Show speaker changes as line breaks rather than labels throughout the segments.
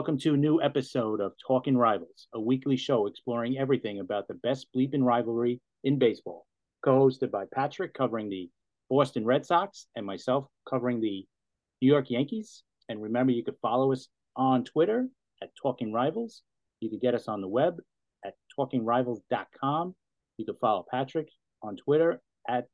Welcome to a new episode of Talking Rivals, a weekly show exploring everything about the best bleeping rivalry in baseball. Co-hosted by Patrick, covering the Boston Red Sox, and myself covering the New York Yankees. And remember, you could follow us on Twitter at Talking Rivals. You could get us on the web at talkingrivals.com. You can follow Patrick on Twitter at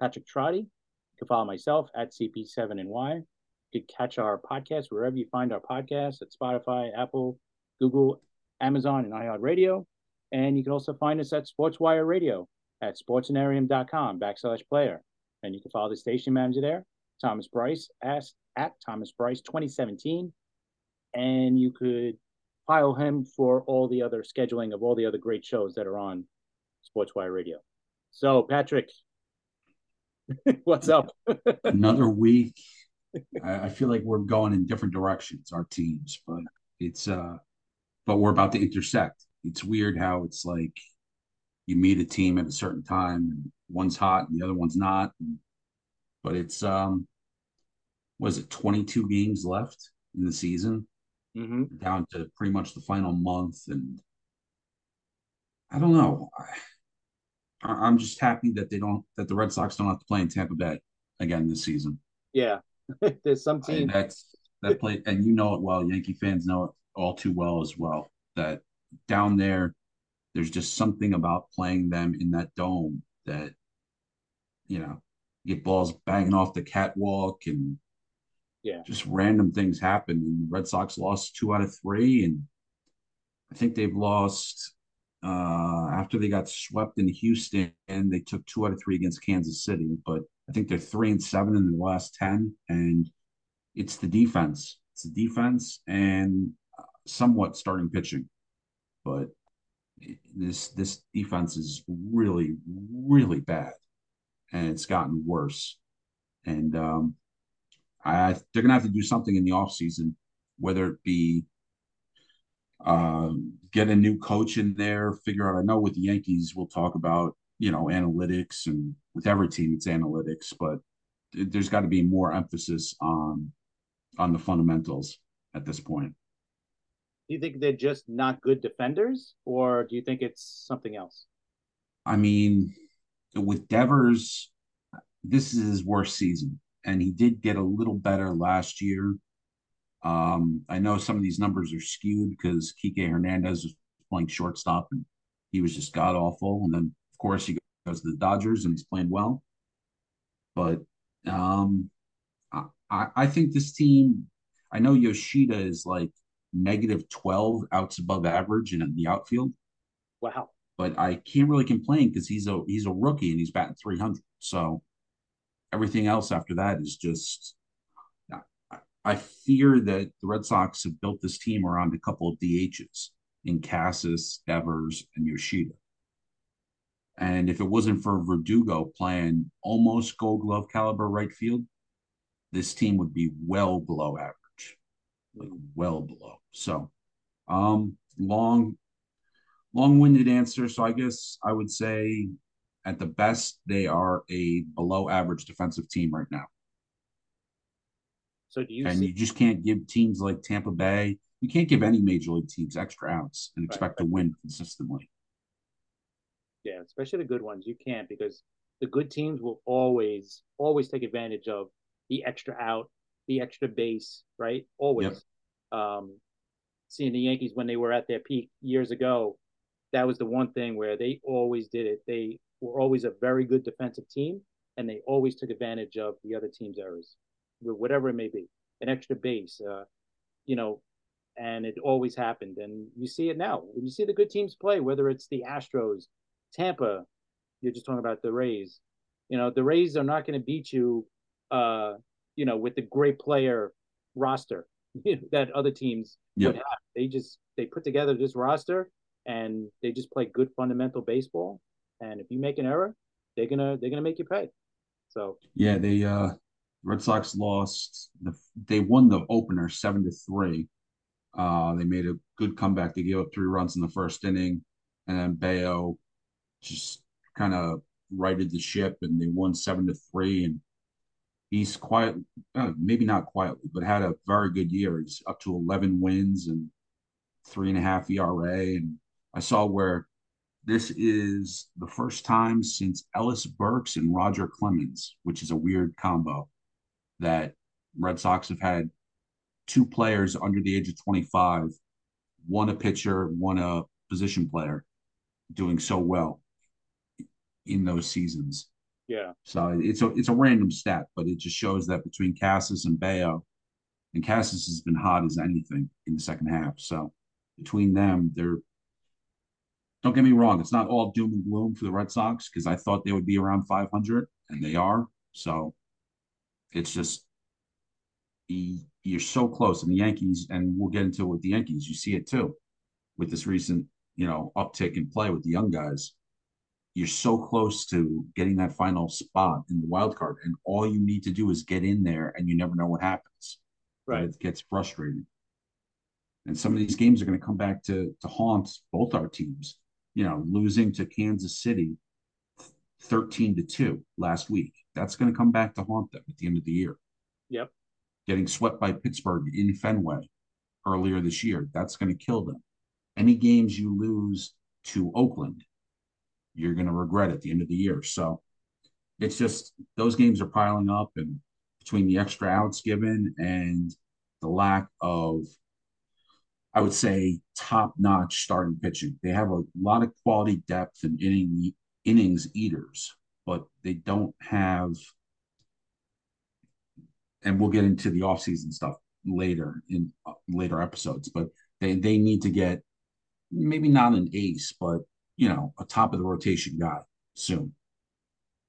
Patrick Trotty. You can follow myself at CP7NY. Can catch our podcast wherever you find our podcast at Spotify, Apple, Google, Amazon, and iHeartRadio. And you can also find us at SportsWire Radio at sportsanarium.com backslash player. And you can follow the station manager there, Thomas Bryce, at Thomas Bryce 2017. And you could file him for all the other scheduling of all the other great shows that are on SportsWire Radio. So, Patrick, what's up?
Another week I, I feel like we're going in different directions, our teams, but it's uh but we're about to intersect. It's weird how it's like you meet a team at a certain time and one's hot and the other one's not. But it's um was it 22 games left in the season?
Mm-hmm.
Down to pretty much the final month and I don't know. I, I'm just happy that they don't that the Red Sox don't have to play in Tampa Bay again this season.
Yeah, There's some team
that's that play, and you know it well. Yankee fans know it all too well as well. That down there, there's just something about playing them in that dome that, you know, you get balls banging off the catwalk and
yeah,
just random things happen. And the Red Sox lost two out of three, and I think they've lost uh, after they got swept in Houston. And they took two out of three against Kansas City, but I think they're three and seven in the last ten, and it's the defense. It's the defense and somewhat starting pitching, but this this defense is really really bad, and it's gotten worse. And um, I they're gonna have to do something in the off season, whether it be um, get a new coach in there, figure out. I know with the Yankees, we'll talk about you know analytics and with every team it's analytics but there's got to be more emphasis on on the fundamentals at this point.
Do you think they're just not good defenders or do you think it's something else?
I mean with devers this is his worst season and he did get a little better last year. Um, i know some of these numbers are skewed because Kike hernandez was playing shortstop and he was just god awful and then course, he goes to the Dodgers and he's playing well. But um, I, I think this team, I know Yoshida is like negative 12 outs above average in the outfield.
Wow.
But I can't really complain because he's a he's a rookie and he's batting 300. So everything else after that is just I fear that the Red Sox have built this team around a couple of DHs in Casas, Devers, and Yoshida. And if it wasn't for Verdugo playing almost gold glove caliber right field, this team would be well below average, like well below. So, um, long, long-winded answer. So I guess I would say, at the best, they are a below average defensive team right now.
So do you?
And
see-
you just can't give teams like Tampa Bay. You can't give any major league teams extra outs and expect right, right. to win consistently.
Yeah, especially the good ones. You can't because the good teams will always, always take advantage of the extra out, the extra base, right? Always. Yep. Um, seeing the Yankees when they were at their peak years ago, that was the one thing where they always did it. They were always a very good defensive team, and they always took advantage of the other team's errors, whatever it may be, an extra base, uh, you know, and it always happened. And you see it now when you see the good teams play, whether it's the Astros, Tampa, you're just talking about the Rays. You know, the Rays are not going to beat you, uh, you know, with the great player roster that other teams yep. would have. They just they put together this roster and they just play good fundamental baseball. And if you make an error, they're gonna they're gonna make you pay. So
yeah, they uh Red Sox lost. The, they won the opener seven to three. Uh, they made a good comeback. They gave up three runs in the first inning, and then Bello just kind of righted the ship and they won seven to three. And he's quiet, uh, maybe not quietly, but had a very good year. He's up to 11 wins and three and a half ERA. And I saw where this is the first time since Ellis Burks and Roger Clemens, which is a weird combo, that Red Sox have had two players under the age of 25, one a pitcher, one a position player, doing so well in those seasons.
Yeah.
So it's a it's a random stat, but it just shows that between Casas and Bello, and Casas has been hot as anything in the second half. So between them, they're don't get me wrong, it's not all doom and gloom for the Red Sox because I thought they would be around 500 and they are. So it's just you're so close. And the Yankees, and we'll get into it with the Yankees, you see it too with this recent, you know, uptick in play with the young guys. You're so close to getting that final spot in the wild card, and all you need to do is get in there, and you never know what happens.
Right,
it gets frustrating. And some of these games are going to come back to to haunt both our teams. You know, losing to Kansas City 13 to 2 last week. That's going to come back to haunt them at the end of the year.
Yep.
Getting swept by Pittsburgh in Fenway earlier this year. That's going to kill them. Any games you lose to Oakland, you're going to regret at the end of the year. So it's just those games are piling up, and between the extra outs given and the lack of I would say top notch starting pitching. They have a lot of quality depth and inning innings eaters, but they don't have. And we'll get into the offseason stuff later in uh, later episodes, but they they need to get maybe not an ace, but you know a top of the rotation guy soon.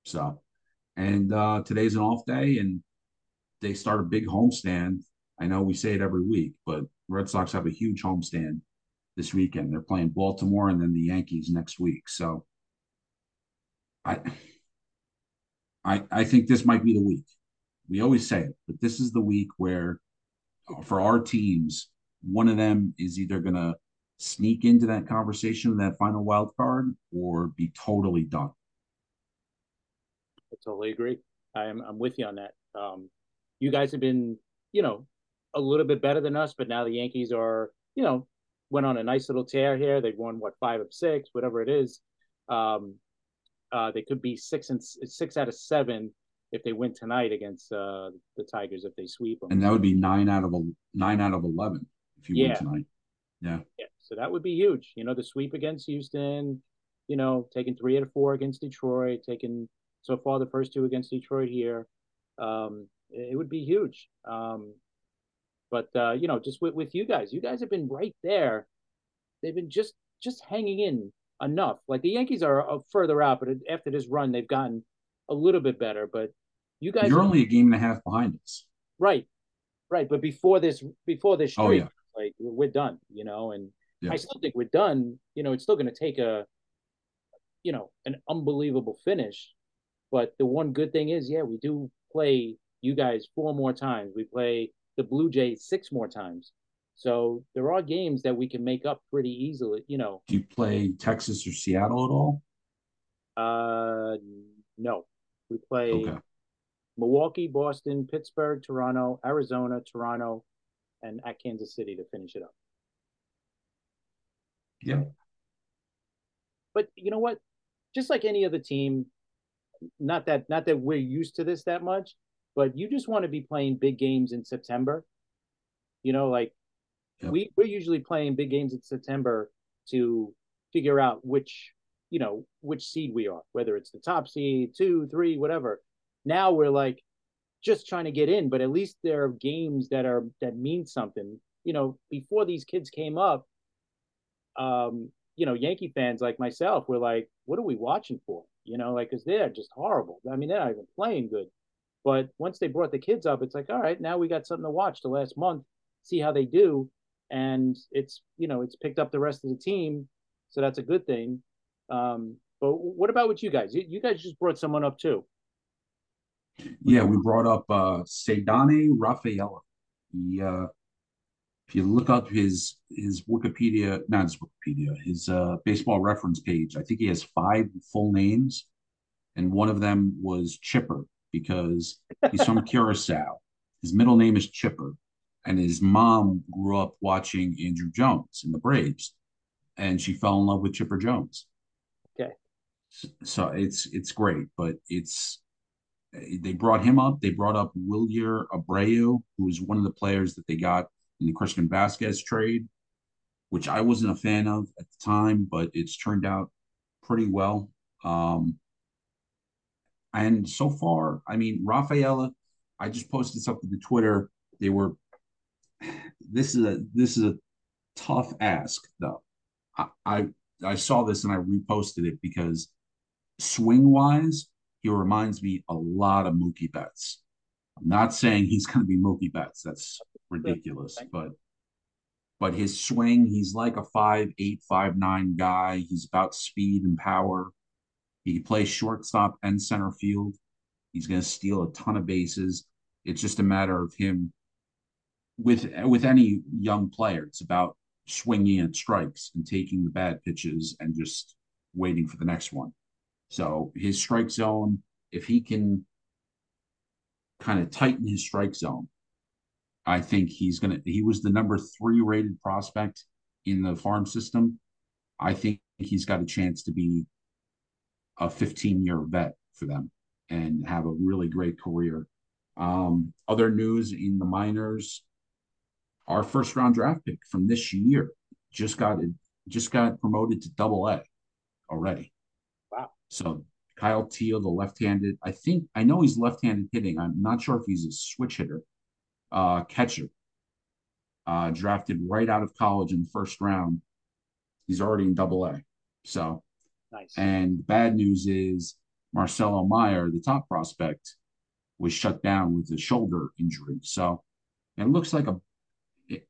So, and uh, today's an off day, and they start a big homestand. I know we say it every week, but Red Sox have a huge homestand this weekend. They're playing Baltimore and then the Yankees next week. So I I I think this might be the week. We always say it, but this is the week where for our teams, one of them is either going to sneak into that conversation, that final wild card, or be totally done.
I totally agree. I'm I'm with you on that. Um, you guys have been, you know, a little bit better than us, but now the Yankees are, you know, went on a nice little tear here. They've won what five of six, whatever it is. Um, uh, they could be six and six out of seven if they win tonight against uh, the Tigers if they sweep them.
And that would be nine out of a nine out of eleven if you
yeah.
win tonight. Yeah.
Yeah. So that would be huge. You know, the sweep against Houston. You know, taking three out of four against Detroit, taking so far the first two against Detroit here. Um, it would be huge. Um, but uh, you know, just with, with you guys, you guys have been right there. They've been just just hanging in enough. Like the Yankees are uh, further out, but after this run, they've gotten a little bit better. But you guys,
you're only a game and a half behind us.
Right, right. But before this, before this streak,
oh, yeah.
like we're done, you know. And
yeah.
I still think we're done. You know, it's still going to take a, you know, an unbelievable finish. But the one good thing is, yeah, we do play you guys four more times. We play the Blue Jays six more times. So there are games that we can make up pretty easily, you know.
Do you play Texas or Seattle at all?
Uh, no. We play
okay.
Milwaukee, Boston, Pittsburgh, Toronto, Arizona, Toronto, and at Kansas City to finish it up.
Yeah.
But you know what? Just like any other team, not that not that we're used to this that much, but you just want to be playing big games in September. You know, like yep. we we're usually playing big games in September to figure out which you know which seed we are, whether it's the top seed, two, three, whatever. Now we're like just trying to get in, but at least there are games that are that mean something. You know, before these kids came up, um, you know, Yankee fans like myself were like, "What are we watching for?" You know, like because they're just horrible. I mean, they're not even playing good. But once they brought the kids up, it's like, all right, now we got something to watch the last month, see how they do. And it's, you know, it's picked up the rest of the team. So that's a good thing. Um, but what about with you guys? You, you guys just brought someone up too.
Yeah, we brought up uh Ceddanne Rafaela. He uh if you look up his his Wikipedia, not his Wikipedia, his uh baseball reference page, I think he has five full names, and one of them was Chipper because he's from Curacao. His middle name is Chipper, and his mom grew up watching Andruw Jones in the Braves, and she fell in love with Chipper Jones.
Okay.
So it's it's great, but it's they brought him up. They brought up Wilyer Abreu, who was one of the players that they got in the Christian Vázquez trade, which I wasn't a fan of at the time, but it's turned out pretty well. Um, and so far, I mean, Rafaela, I just posted something to Twitter. They were this is a this is a tough ask though. I I, I saw this and I reposted it because swing wise, he reminds me a lot of Mookie Betts. I'm not saying he's going to be Mookie Betts. That's ridiculous, but but his swing, he's like a five eight five nine guy. He's about speed and power. He can play shortstop and center field. He's going to steal a ton of bases. It's just a matter of him with with any young player. It's about swinging at strikes and taking the bad pitches and just waiting for the next one. So his strike zone, if he can kind of tighten his strike zone, I think he's gonna. He was the number three rated prospect in the farm system. I think he's got a chance to be a 15 year vet for them and have a really great career. Um, other news in the minors, our first round draft pick from this year just got just got promoted to double A already.
Wow.
So Kyle Teel, the left-handed, I think I know he's left-handed hitting. I'm not sure if he's a switch hitter, uh, catcher. Uh, drafted right out of college in the first round. He's already in double A. So
Nice.
and bad news is Marcelo Mayer, the top prospect, was shut down with a shoulder injury. So it looks like a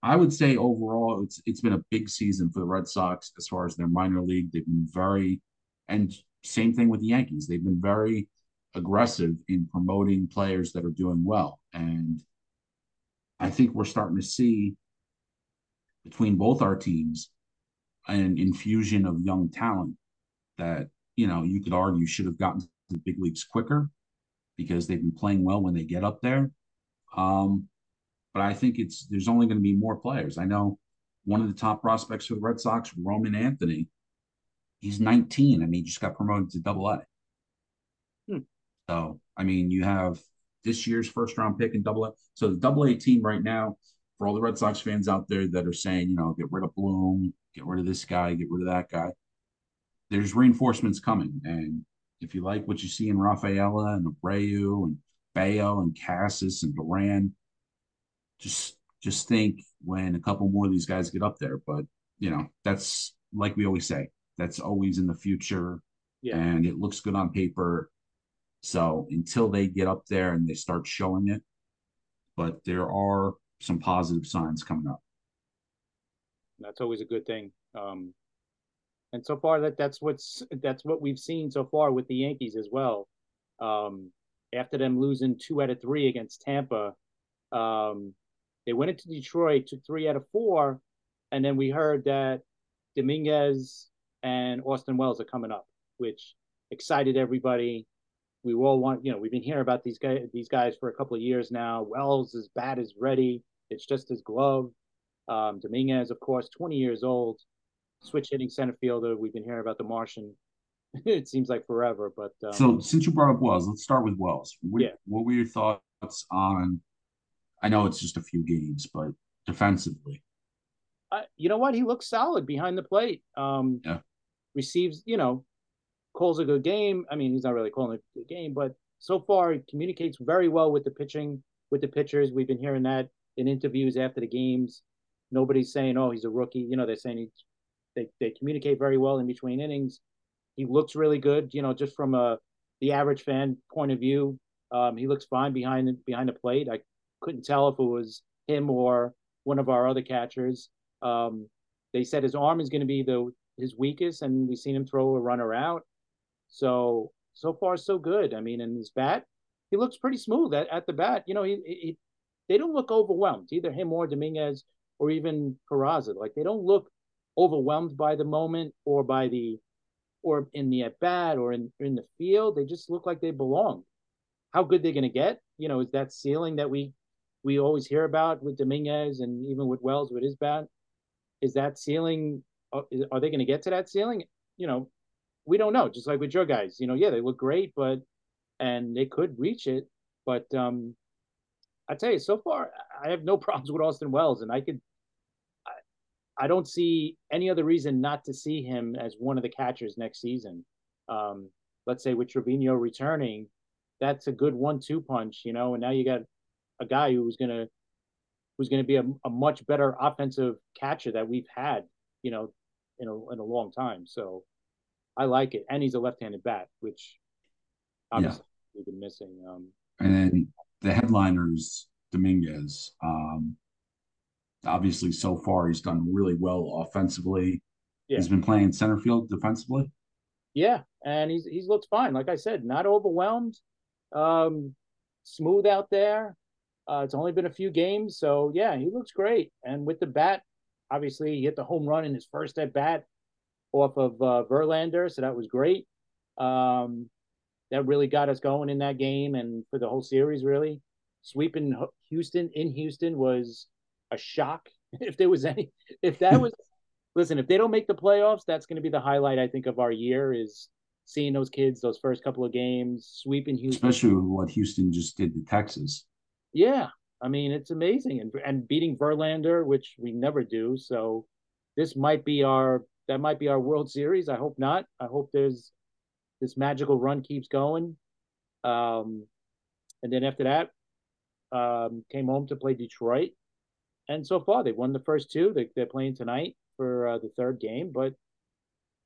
I would say overall it's it's been a big season for the Red Sox as far as their minor league. They've been very and same thing with the Yankees. They've been very aggressive in promoting players that are doing well. And I think we're starting to see between both our teams an infusion of young talent that you know you could argue should have gotten to the big leagues quicker because they've been playing well when they get up there. Um, but I think it's there's only going to be more players. I know one of the top prospects for the Red Sox, Roman Anthony. He's 19. I mean, he just got promoted to Double A. Hmm. So I mean, you have this year's first round pick in Double A. So the Double A team right now, for all the Red Sox fans out there that are saying, you know, get rid of Bloom, get rid of this guy, get rid of that guy there's reinforcements coming. And if you like what you see in Rafaela and Abreu and Bello and Casas and Duran, just just think when a couple more of these guys get up there. But you know, that's like we always say, that's always in the future. Yeah. And it looks good on paper. So until they get up there and they start showing it, but there are some positive signs coming up.
That's always a good thing. Um, and so far that that's what's that's what we've seen so far with the Yankees as well. Um, after them losing two out of three against Tampa, um, they went into Detroit, took three out of four, and then we heard that Dominguez and Austin Wells are coming up, which excited everybody. We all want, you know, we've been hearing about these guys, these guys for a couple of years now. Wells is bad as ready. It's just his glove. Um, Dominguez, of course, 20 years old switch hitting center fielder. We've been hearing about the Martian. it seems like forever, but
um, so since you brought up Wells, let's start with Wells. What, yeah. what were your thoughts on? I know it's just a few games, but defensively,
uh, you know what? He looks solid behind the plate. Um,
yeah.
Receives, you know, calls a good game. I mean, he's not really calling a good game, but so far he communicates very well with the pitching, with the pitchers. We've been hearing that in interviews after the games. Nobody's saying, "Oh, he's a rookie." You know, they're saying he's they they communicate very well in between innings. He looks really good, you know, just from a the average fan point of view. Um, he looks fine behind the, behind the plate. I couldn't tell if it was him or one of our other catchers. Um, they said his arm is going to be the his weakest, and we've seen him throw a runner out. So so far so good. I mean, in his bat, he looks pretty smooth at, at the bat. You know, he, he they don't look overwhelmed, either him or Dominguez or even Peraza. Like they don't look overwhelmed by the moment or by the or in the at bat or in in the field. They just look like they belong. how good they're going to get. You know, is that ceiling that we we always hear about with Dominguez and even with Wells with his bat? Is that ceiling? Uh, are they going to get to that ceiling? You know, we don't know. Just like with your guys, you know, yeah, they look great, but and they could reach it, but um, I tell you, so far I have no problems with Austin Wells, and I could. I, I don't see any other reason not to see him as one of the catchers next season. Um, let's say with Trevino returning, that's a good one-two punch, you know. And now you got a guy who's gonna who's gonna be a, a much better offensive catcher that we've had, you know, in a in a long time. So I like it, and he's a left-handed bat, which obviously yeah. we've been missing. Um,
and then the headliners, Dominguez. Um, obviously, so far he's done really well offensively. Yeah. He's been playing center field defensively.
Yeah, and he's he's looked fine. Like I said, not overwhelmed, um, smooth out there. Uh, it's only been a few games, so yeah, he looks great. And with the bat, obviously, he hit the home run in his first at bat off of uh, Verlander, so that was great. Um, that really got us going in that game and for the whole series. Really, sweeping Houston in Houston was a shock. If there was any, if that was, listen, if they don't make the playoffs, that's going to be the highlight I think of our year is seeing those kids those first couple of games sweeping Houston,
especially what Houston just did to Texas.
Yeah, I mean it's amazing and and beating Verlander, which we never do. So this might be our that might be our World Series. I hope not. I hope there's this magical run keeps going. Um, and then after that, um, came home to play Detroit. And so far, they've won the first two. They, are playing tonight for uh, the third game. But,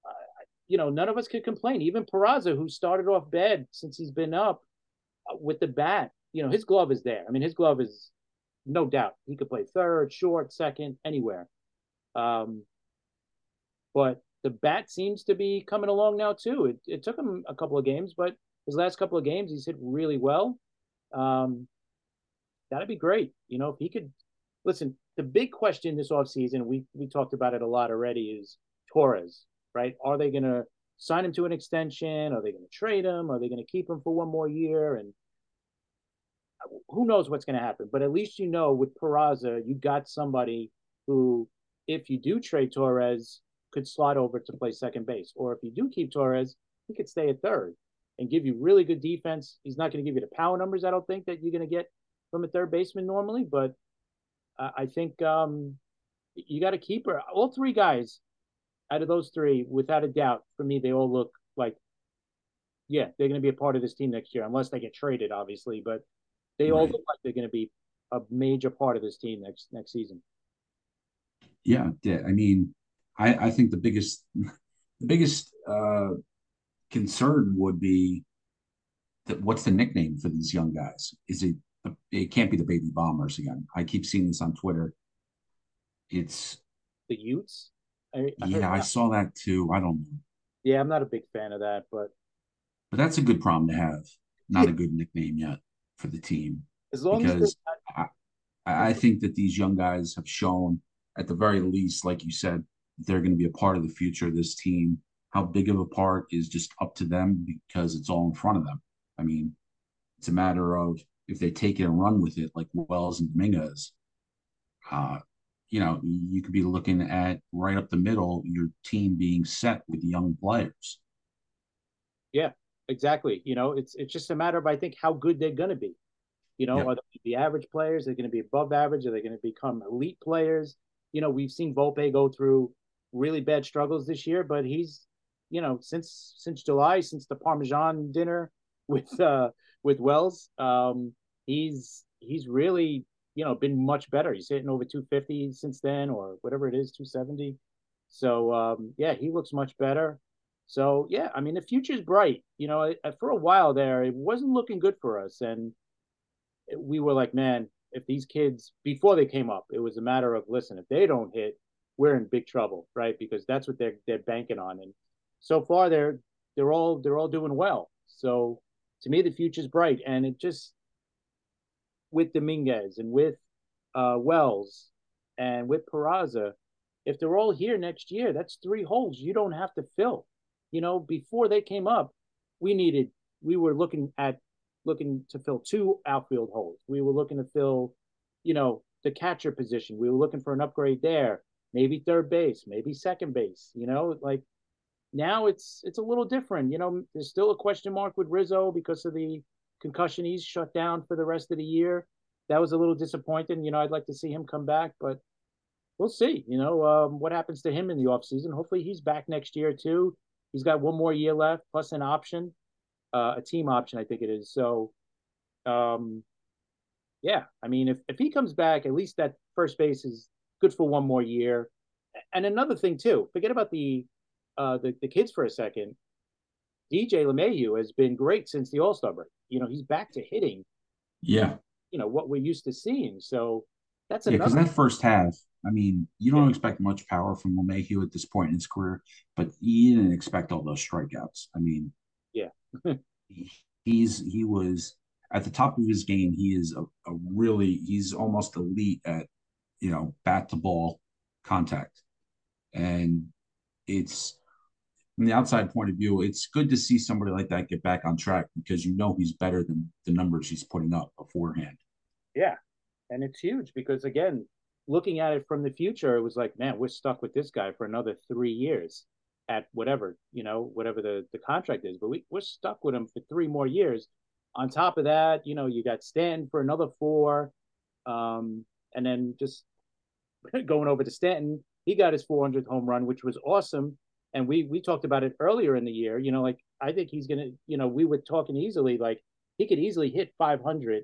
uh, you know, none of us could complain. Even Peraza, who started off bad since he's been up uh, with the bat, you know, his glove is there. I mean, his glove is no doubt. He could play third, short, second, anywhere. Um, but the bat seems to be coming along now too. It, it took him a couple of games, but his last couple of games he's hit really well. Um, that'd be great. You know, if he could listen, the big question this offseason, we we talked about it a lot already, is Torres, right? Are they gonna sign him to an extension? Are they gonna trade him? Are they gonna keep him for one more year? And who knows what's gonna happen? But at least you know with Peraza, you got somebody who, if you do trade Torres, could slot over to play second base. Or if you do keep Torres, he could stay at third and give you really good defense. He's not going to give you the power numbers, I don't think, that you're going to get from a third baseman normally, but uh, I think um, you got to keep her. All three guys out of those three, without a doubt, for me, they all look like, yeah, they're going to be a part of this team next year, unless they get traded, obviously. But they right. all look like they're going to be a major part of this team next next season.
Yeah, I mean, I, I think the biggest the biggest uh, concern would be that what's the nickname for these young guys? Is it it can't be the baby bombers again? I keep seeing this on Twitter. It's
the Utes.
I, I yeah, I saw that too. I don't know.
Yeah, I'm not a big fan of that, but
but that's a good problem to have. Not a good nickname yet for the team.
As long because
as I, I think that these young guys have shown, at the very least, like you said, they're going to be a part of the future of this team. How big of a part is just up to them because it's all in front of them. I mean, it's a matter of if they take it and run with it, like Wells and Dominguez. Uh, you know, you could be looking at right up the middle, your team being set with young players.
Yeah, exactly. You know, it's it's just a matter of I think how good they're going to be. You know, yep. are they the average players? Are they going to be above average? Are they going to become elite players? You know, we've seen Volpe go through really bad struggles this year, but he's, you know, since since July, since the Parmesan dinner with uh with Wells, um, he's he's really you know been much better. He's hitting over 250 since then, or whatever it is, 270. So um, yeah, he looks much better. So yeah, I mean the future's bright. You know, for a while there, it wasn't looking good for us, and we were like, man, if these kids before they came up, it was a matter of listen, if they don't hit, we're in big trouble, right? Because that's what they're they're banking on. And so far they're they're all they're all doing well. So to me the future's bright. And it just with Dominguez and with uh, Wells and with Peraza, if they're all here next year, that's three holes you don't have to fill. You know, before they came up, we needed we were looking at looking to fill two outfield holes. We were looking to fill, you know, the catcher position. We were looking for an upgrade there. Maybe third base, maybe second base. You know, like now it's it's a little different. You know, there's still a question mark with Rizzo because of the concussion. He's shut down for the rest of the year. That was a little disappointing. You know, I'd like to see him come back, but we'll see. You know, um, what happens to him in the offseason. Hopefully he's back next year too. He's got one more year left plus an option, uh, a team option, I think it is. So, um, yeah, I mean, if, if he comes back, at least that first base is good for one more year. And another thing too, forget about the uh, the, the kids for a second. DJ LeMahieu has been great since the All Star break. You know, he's back to hitting.
Yeah.
You know what we're used to seeing. So that's
yeah, because that first half, I mean, you don't yeah. expect much power from LeMahieu at this point in his career, but you didn't expect all those strikeouts. I mean,
yeah,
he's he was at the top of his game. He is a, a really he's almost elite at you know bat to ball contact, and it's from the outside point of view, it's good to see somebody like that get back on track because you know he's better than the numbers he's putting up beforehand.
Yeah, and it's huge because again, looking at it from the future, it was like, man, we're stuck with this guy for another three years at whatever, you know, whatever the, the contract is. But we, we're stuck with him for three more years. On top of that, you know, you got Stanton for another four. Um, and then just going over to Stanton, he got his 400th home run, which was awesome. And we we talked about it earlier in the year. You know, like I think he's gonna. You know, we were talking easily like he could easily hit 500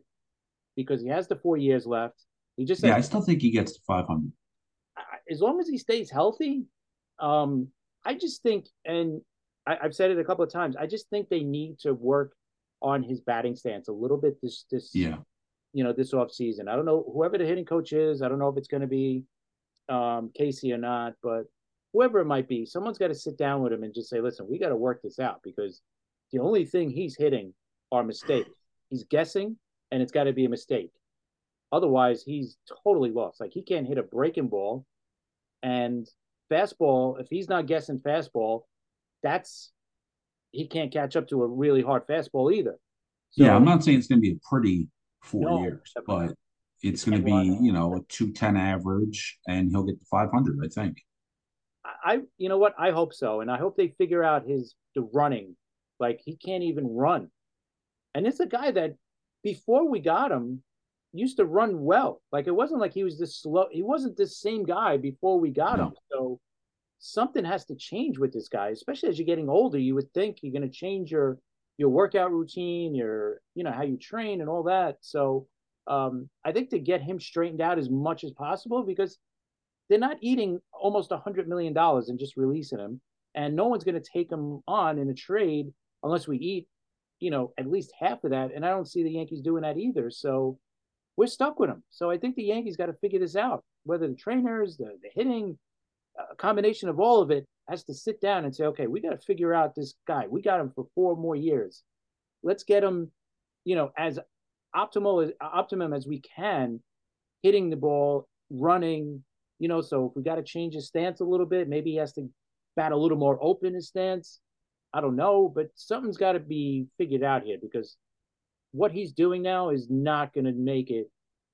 because he has the four years left. He just
yeah, I still think he gets to 500
as long as he stays healthy. Um, I just think, and I, have said it a couple of times. I just think they need to work on his batting stance a little bit this this
yeah
you know this off season. I don't know whoever the hitting coach is. I don't know if it's going to be um, Casey or not, but whoever it might be, someone's got to sit down with him and just say, listen, we got to work this out because the only thing he's hitting are mistakes. He's guessing and it's got to be a mistake. Otherwise, he's totally lost. Like he can't hit a breaking ball, and fastball. If he's not guessing fastball, that's he can't catch up to a really hard fastball either.
So, yeah, I'm not saying it's going to be a pretty four no, years, but it's going to be you know a 210 average, and he'll get to 500. I think.
I you know what I hope so, and I hope they figure out his the running. Like he can't even run, and it's a guy that before we got him, used to run well. Like it wasn't like he was this slow. He wasn't this same guy before we got no. him. So something has to change with this guy, especially as you're getting older. You would think you're going to change your your workout routine, your you know how you train and all that. So um, I think to get him straightened out as much as possible because they're not eating almost a hundred million dollars and just releasing him, and no one's going to take him on in a trade unless we eat you know, at least half of that. And I don't see the Yankees doing that either. So we're stuck with them. So I think the Yankees got to figure this out. Whether the trainers, the, the hitting, a combination of all of it has to sit down and say, okay, we got to figure out this guy. We got him for four more years. Let's get him, you know, as optimal as optimum as we can, hitting the ball, running. You know, so if we got to change his stance a little bit, maybe he has to bat a little more open his stance. I don't know, but something's got to be figured out here because what he's doing now is not going to make it.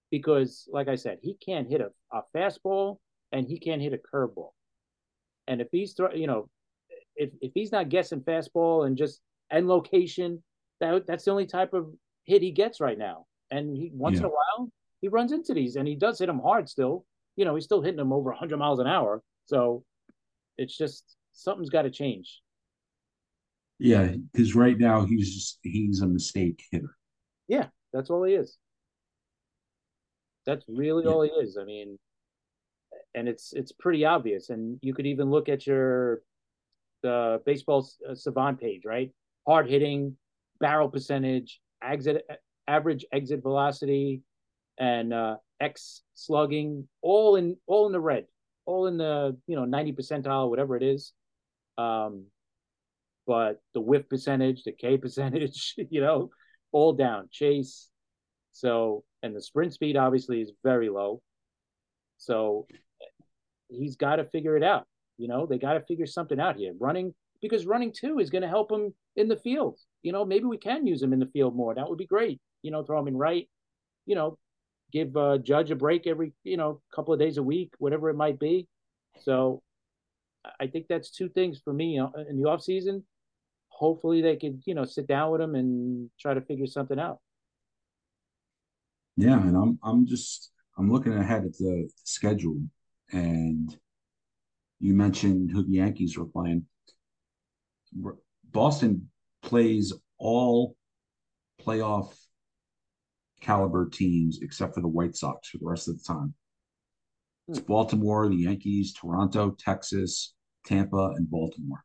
Because, like I said, he can't hit a, a fastball and he can't hit a curveball. And if he's, you know, if if he's not guessing fastball and just and location, that that's the only type of hit he gets right now. And he once yeah. in a while he runs into these, and he does hit them hard still. You know, he's still hitting them over 100 miles an hour. So it's just something's got to change.
Yeah, because right now he's just he's a mistake hitter.
Yeah, that's all he is. That's really yeah. all he is. I mean, and it's it's pretty obvious. And you could even look at your the baseball uh, savant page, right? Hard hitting, barrel percentage, exit average exit velocity, and uh, X slugging, all in all in the red, all in the you know ninety percentile, whatever it is. Um, but the whiff percentage, the K percentage, you know, all down. Chase. So, and the sprint speed obviously is very low. So he's got to figure it out. You know, they got to figure something out here. Running, because running too is going to help him in the field. You know, maybe we can use him in the field more. That would be great. You know, throw him in right. You know, give uh, Judge a break every you know couple of days a week, whatever it might be. So, I think that's two things for me uh, in the off season. Hopefully, they could you know sit down with him and try to figure something out.
Yeah, and I'm I'm just I'm looking ahead at the schedule, and you mentioned who the Yankees were playing. Boston plays all playoff caliber teams except for the White Sox for the rest of the time. It's hmm. Baltimore, the Yankees, Toronto, Texas, Tampa, and Baltimore.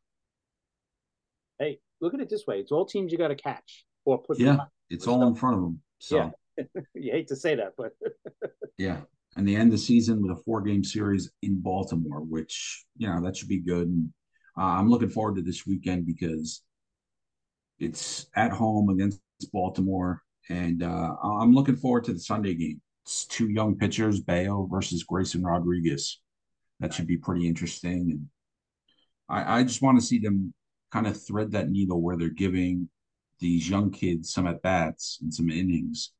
Hey, look at it this way: it's all teams you got to catch or put.
Yeah, it's all in front of them. So.
Yeah, you hate to say that, but
yeah, and they end the season with a four-game series in Baltimore, which you know that should be good. And uh, I'm looking forward to this weekend because it's at home against Baltimore, and uh, I'm looking forward to the Sunday game. It's two young pitchers, Bello versus Grayson Rodriguez. That should be pretty interesting, and I, I just want to see them kind of thread that needle where they're giving these young kids some at bats and some innings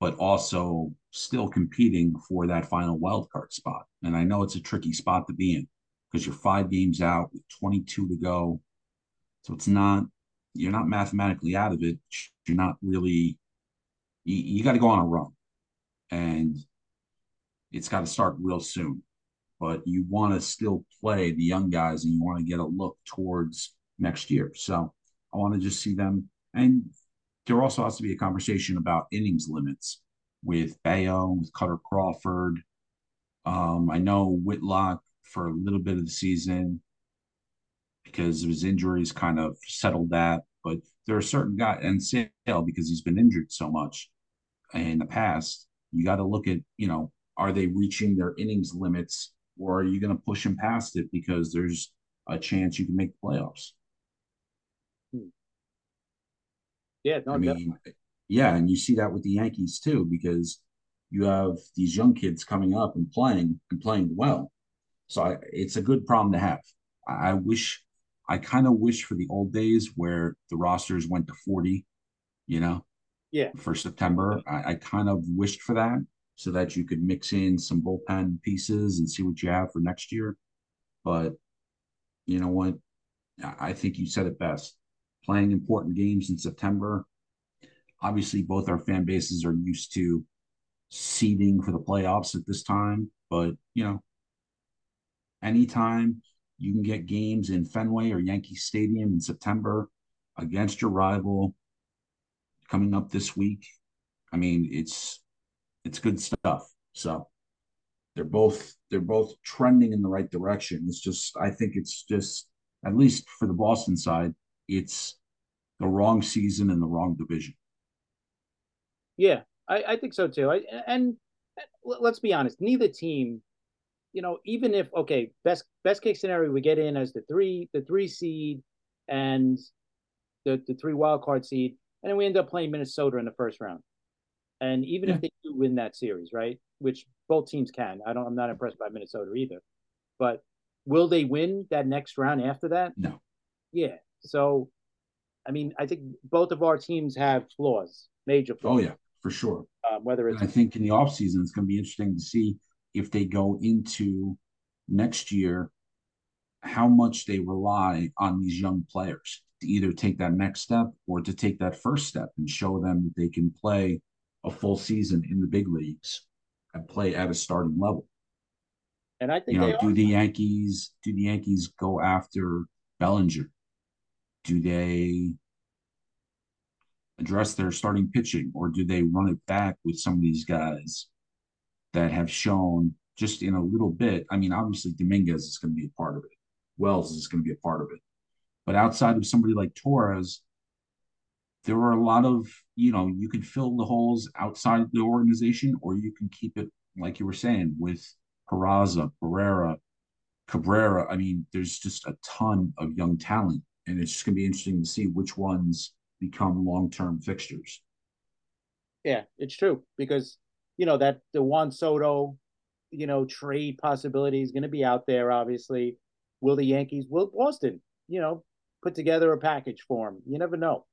but also still competing for that final wild card spot. And I know it's a tricky spot to be in because you're five games out with 22 to go. So it's not, you're not mathematically out of it. You're not really, you, you got to go on a run. And it's got to start real soon. But you want to still play the young guys and you want to get a look towards next year. So I want to just see them. And there also has to be a conversation about innings limits with Bello, with Kutter Crawford. Um, I know Whitlock for a little bit of the season because of his injuries kind of settled that. But there are certain guys, and Sale, because he's been injured so much in the past, you got to look at, you know, are they reaching their innings limits or are you going to push them past it because there's a chance you can make the playoffs?
Yeah, no, I mean,
yeah, and you see that with the Yankees too, because you have these young kids coming up and playing and playing well. So I, it's a good problem to have. I, I wish, I kind of wish for the old days where the rosters went to 40, you know,
yeah,
for September. I, I kind of wished for that so that you could mix in some bullpen pieces and see what you have for next year. But you know what? I think you said it best playing important games in September. Obviously, both our fan bases are used to seeding for the playoffs at this time, but you know, anytime you can get games in Fenway or Yankee Stadium in September against your rival coming up this week. I mean, it's it's good stuff. So they're both they're both trending in the right direction. It's just I think it's just at least for the Boston side, it's the wrong season and the wrong division.
Yeah, I, I think so too. I, and let's be honest, neither team, you know, even if okay, best best case scenario, we get in as the three the three seed and the the three wild card seed, and then we end up playing Minnesota in the first round. And even yeah. if they do win that series, right, which both teams can, I don't, I'm not impressed by Minnesota either. But will they win that next round after that?
No.
Yeah. So I mean, I think both of our teams have flaws, major flaws.
Oh yeah, for sure.
Um, whether it's,
I think in the off season, it's going to be interesting to see if they go into next year how much they rely on these young players to either take that next step or to take that first step and show them that they can play a full season in the big leagues and play at a starting level.
And I think
you know, do the Yankees do the Yankees go after Bellinger? Do they address their starting pitching or do they run it back with some of these guys that have shown just in a little bit? I mean, obviously Dominguez is going to be a part of it. Wells is going to be a part of it. But outside of somebody like Torres, there were a lot of, you know, you can fill the holes outside the organization or you can keep it, like you were saying, with Peraza, Pereira, Cabrera. I mean, there's just a ton of young talent and it's just going to be interesting to see which ones become long-term fixtures.
Yeah, it's true because you know that the Juan Soto, you know, trade possibility is going to be out there. Obviously, will the Yankees? Will Boston? You know, put together a package for him. You never know.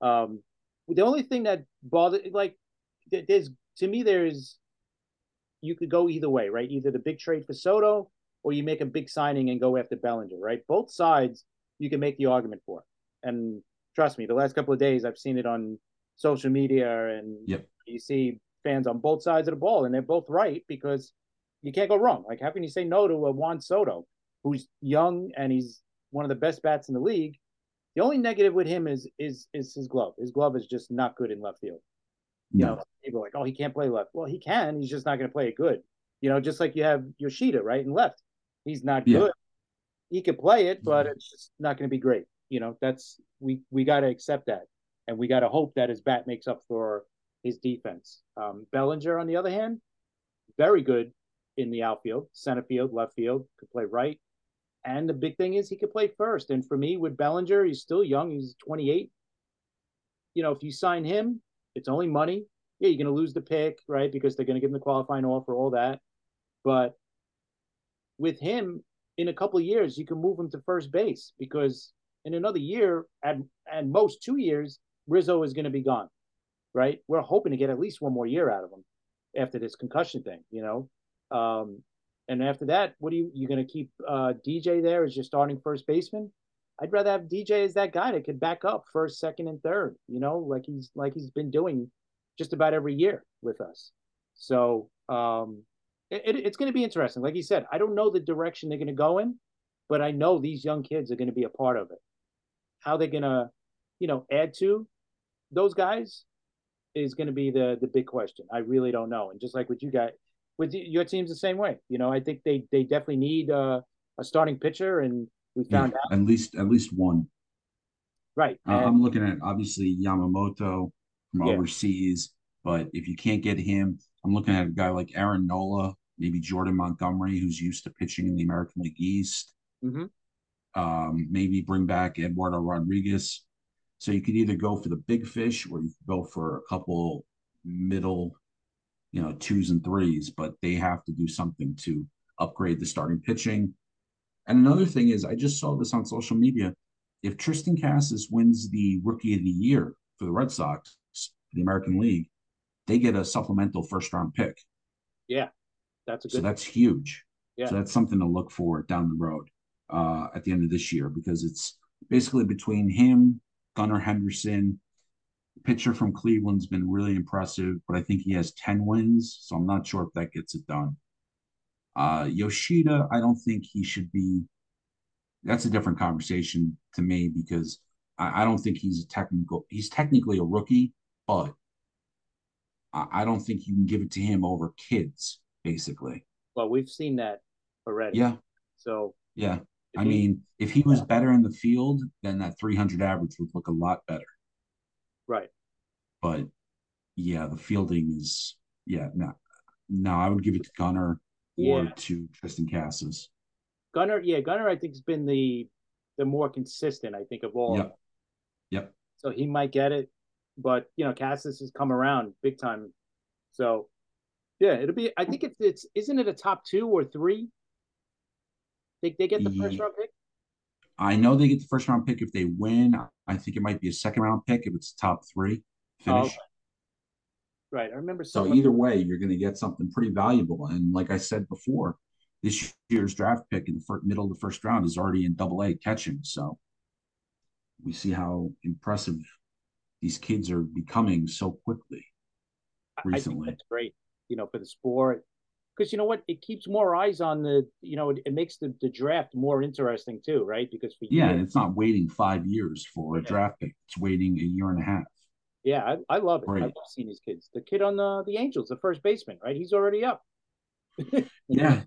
Um, the only thing that bothered, like, there's to me, there's you could go either way, right? Either the big trade for Soto or you make a big signing and go after Bellinger, right? Both sides you can make the argument for. And trust me, the last couple of days I've seen it on social media and
yep.
you see fans on both sides of the ball and they're both right because you can't go wrong. Like how can you say no to a Juan Soto who's young and he's one of the best bats in the league? The only negative with him is is is his glove. His glove is just not good in left field. You know, people are like, oh, he can't play left. Well, he can. He's just not going to play it good. You know, just like you have Yoshida right and left. He's not yeah. good. He could play it, but it's just not going to be great. You know, that's we we got to accept that, and we got to hope that his bat makes up for his defense. Um, Bellinger, on the other hand, very good in the outfield, center field, left field, could play right. And the big thing is he could play first. And for me, with Bellinger, he's still young. He's 28. You know, if you sign him, it's only money. Yeah, you're going to lose the pick, right? Because they're going to give him the qualifying offer, all that. But with him, in a couple of years, you can move him to first base because in another year, at, at most two years, Rizzo is going to be gone, right? We're hoping to get at least one more year out of him after this concussion thing, you know. Um, and after that, what are you you going to keep uh, DJ there as your starting first baseman? I'd rather have DJ as that guy that could back up first, second, and third. You know, like he's like he's been doing just about every year with us. So um, it, it, it's going to be interesting. Like you said, I don't know the direction they're going to go in, but I know these young kids are going to be a part of it. How they're going to, you know, add to those guys is going to be the the big question. I really don't know. And just like what you got with your team's the same way. You know, I think they they definitely need uh, a starting pitcher, and we found yeah,
out at least at least one.
Right.
Uh, I'm looking at obviously Yamamoto from yeah. overseas, but if you can't get him, I'm looking at a guy like Aaron Nola, maybe Jordan Montgomery, who's used to pitching in the American League East.
Mm-hmm.
Um, maybe bring back Eduardo Rodriguez. So you could either go for the big fish or you could go for a couple middle, you know, twos and threes, but they have to do something to upgrade the starting pitching. And another thing is, I just saw this on social media. If Triston Casas wins the Rookie of the Year for the Red Sox, the American League, they get a supplemental first round pick.
Yeah, that's a good.
So that's huge.
Yeah.
So that's something to look for down the road uh, at the end of this year because it's basically between him, Gunnar Henderson, pitcher from Cleveland's been really impressive, but I think he has 10 wins, so I'm not sure if that gets it done. Uh, Yoshida, I don't think he should be. That's a different conversation to me because I, I don't think he's a technical. He's technically a rookie, but I, don't think you can give it to him over kids. Basically.
Well, we've seen that already.
Yeah.
So.
Yeah. I he, mean, if he was yeah. better in the field, then that 300 average would look a lot better.
Right.
But yeah, the fielding is yeah. No, no, I would give it to Gunnar or yeah. to Triston Casas.
Gunnar, yeah, Gunnar, I think has been the the more consistent. I think of all.
Yep. Yep.
So he might get it, but you know, Casas has come around big time. So yeah, it'll be. I think it's it's isn't it a top two or three? They they get the first round pick.
I know they get the first round pick if they win. I think it might be a second round pick if it's top three finish. Oh, okay.
Right. I remember.
So either way, you're going to get something pretty valuable. And like I said before, this year's draft pick in the first, middle of the first round is already in Double A catching. So we see how impressive these kids are becoming so quickly recently.
that's great. You know, for the sport, because you know what, it keeps more eyes on the. You know, it, it makes the, the draft more interesting too, right? Because for
yeah, years, it's not waiting five years for a draft pick; it's waiting a year and a half.
Yeah, I, I love it. I love seeing these kids. The kid on the the Angels, the first baseman, right? He's already up.
yeah.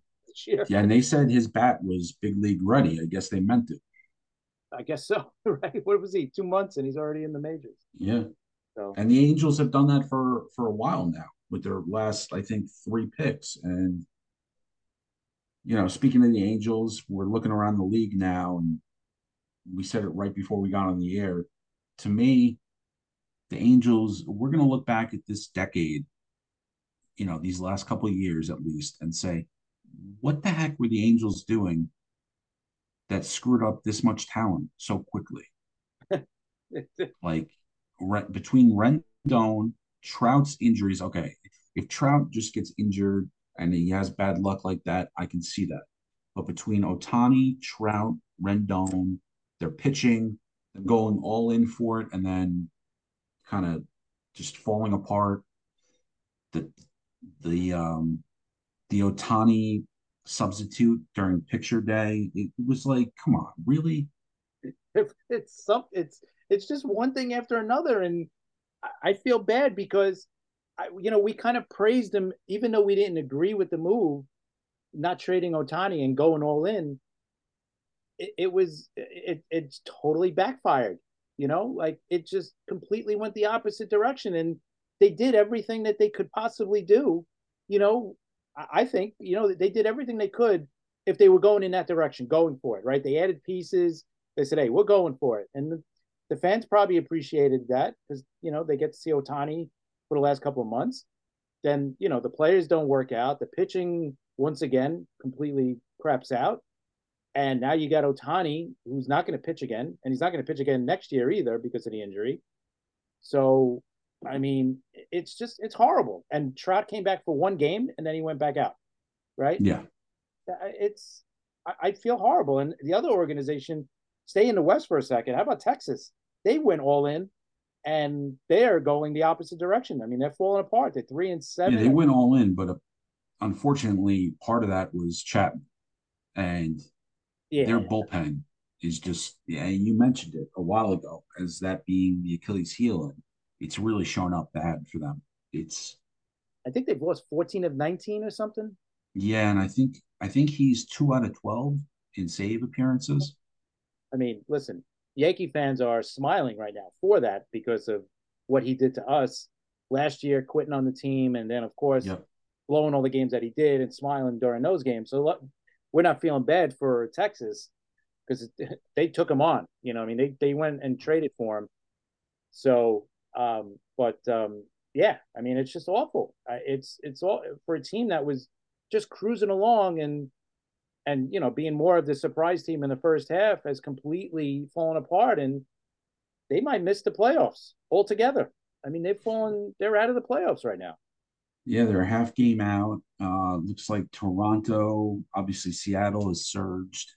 Yeah, and they said his bat was big league ready. I guess they meant it.
I guess so, right? What was he? Two months, and he's already in the majors.
Yeah. So. And the Angels have done that for for a while now with their last, I think, three picks. And you know, speaking of the Angels, we're looking around the league now, and we said it right before we got on the air. To me, the Angels, we're going to look back at this decade, you know, these last couple of years at least, and say, what the heck were the Angels doing that screwed up this much talent so quickly. like re- between Rendon, Trout's injuries. Okay, if Trout just gets injured and he has bad luck like that, I can see that. But between Ohtani, Trout, Rendon, they're pitching, they're going all in for it, and then kind of just falling apart. The the um the Ohtani substitute during picture day, it was like, come on, really?
It's some it's it's just one thing after another, and I feel bad because I, you know we kind of praised him even though we didn't agree with the move, not trading Ohtani and going all in. It, it was it it's totally backfired. You know, like it just completely went the opposite direction, and they did everything that they could possibly do. You know, I think you know they did everything they could if they were going in that direction, going for it. Right? They added pieces. They said, "Hey, we're going for it," and the, the fans probably appreciated that because you know they get to see Ohtani for the last couple of months. Then you know the players don't work out. The pitching once again completely craps out. And now you got Ohtani who's not going to pitch again, and he's not going to pitch again next year either because of the injury. So, I mean, it's just it's horrible. And Trout came back for one game, and then he went back out. Right?
Yeah.
It's I, feel horrible. And the other organization, stay in the West for a second. How about Texas? They went all in, and they're going the opposite direction. I mean, they're falling apart. They're three and seven.
Yeah, they went all in, but uh, unfortunately, part of that was Chapman, and yeah. their bullpen is just yeah. You mentioned it a while ago as that being the Achilles heel, and it's really shown up bad for them. It's
I think they've lost fourteen of nineteen or something.
Yeah, and I think I think he's two out of twelve in save appearances.
I mean, listen, Yankee fans are smiling right now for that because of what he did to us last year, quitting on the team, and then of course yep. blowing all the games that he did and smiling during those games. So we're not feeling bad for Texas because they took him on. You know, I mean, they they went and traded for him. So, um, but um, yeah, I mean, it's just awful. It's it's all for a team that was just cruising along and and you know being more of the surprise team in the first half has completely fallen apart and they might miss the playoffs altogether. I mean, they've fallen. They're out of the playoffs right now.
Yeah, they're a half game out. Uh, looks like Toronto, obviously Seattle has surged.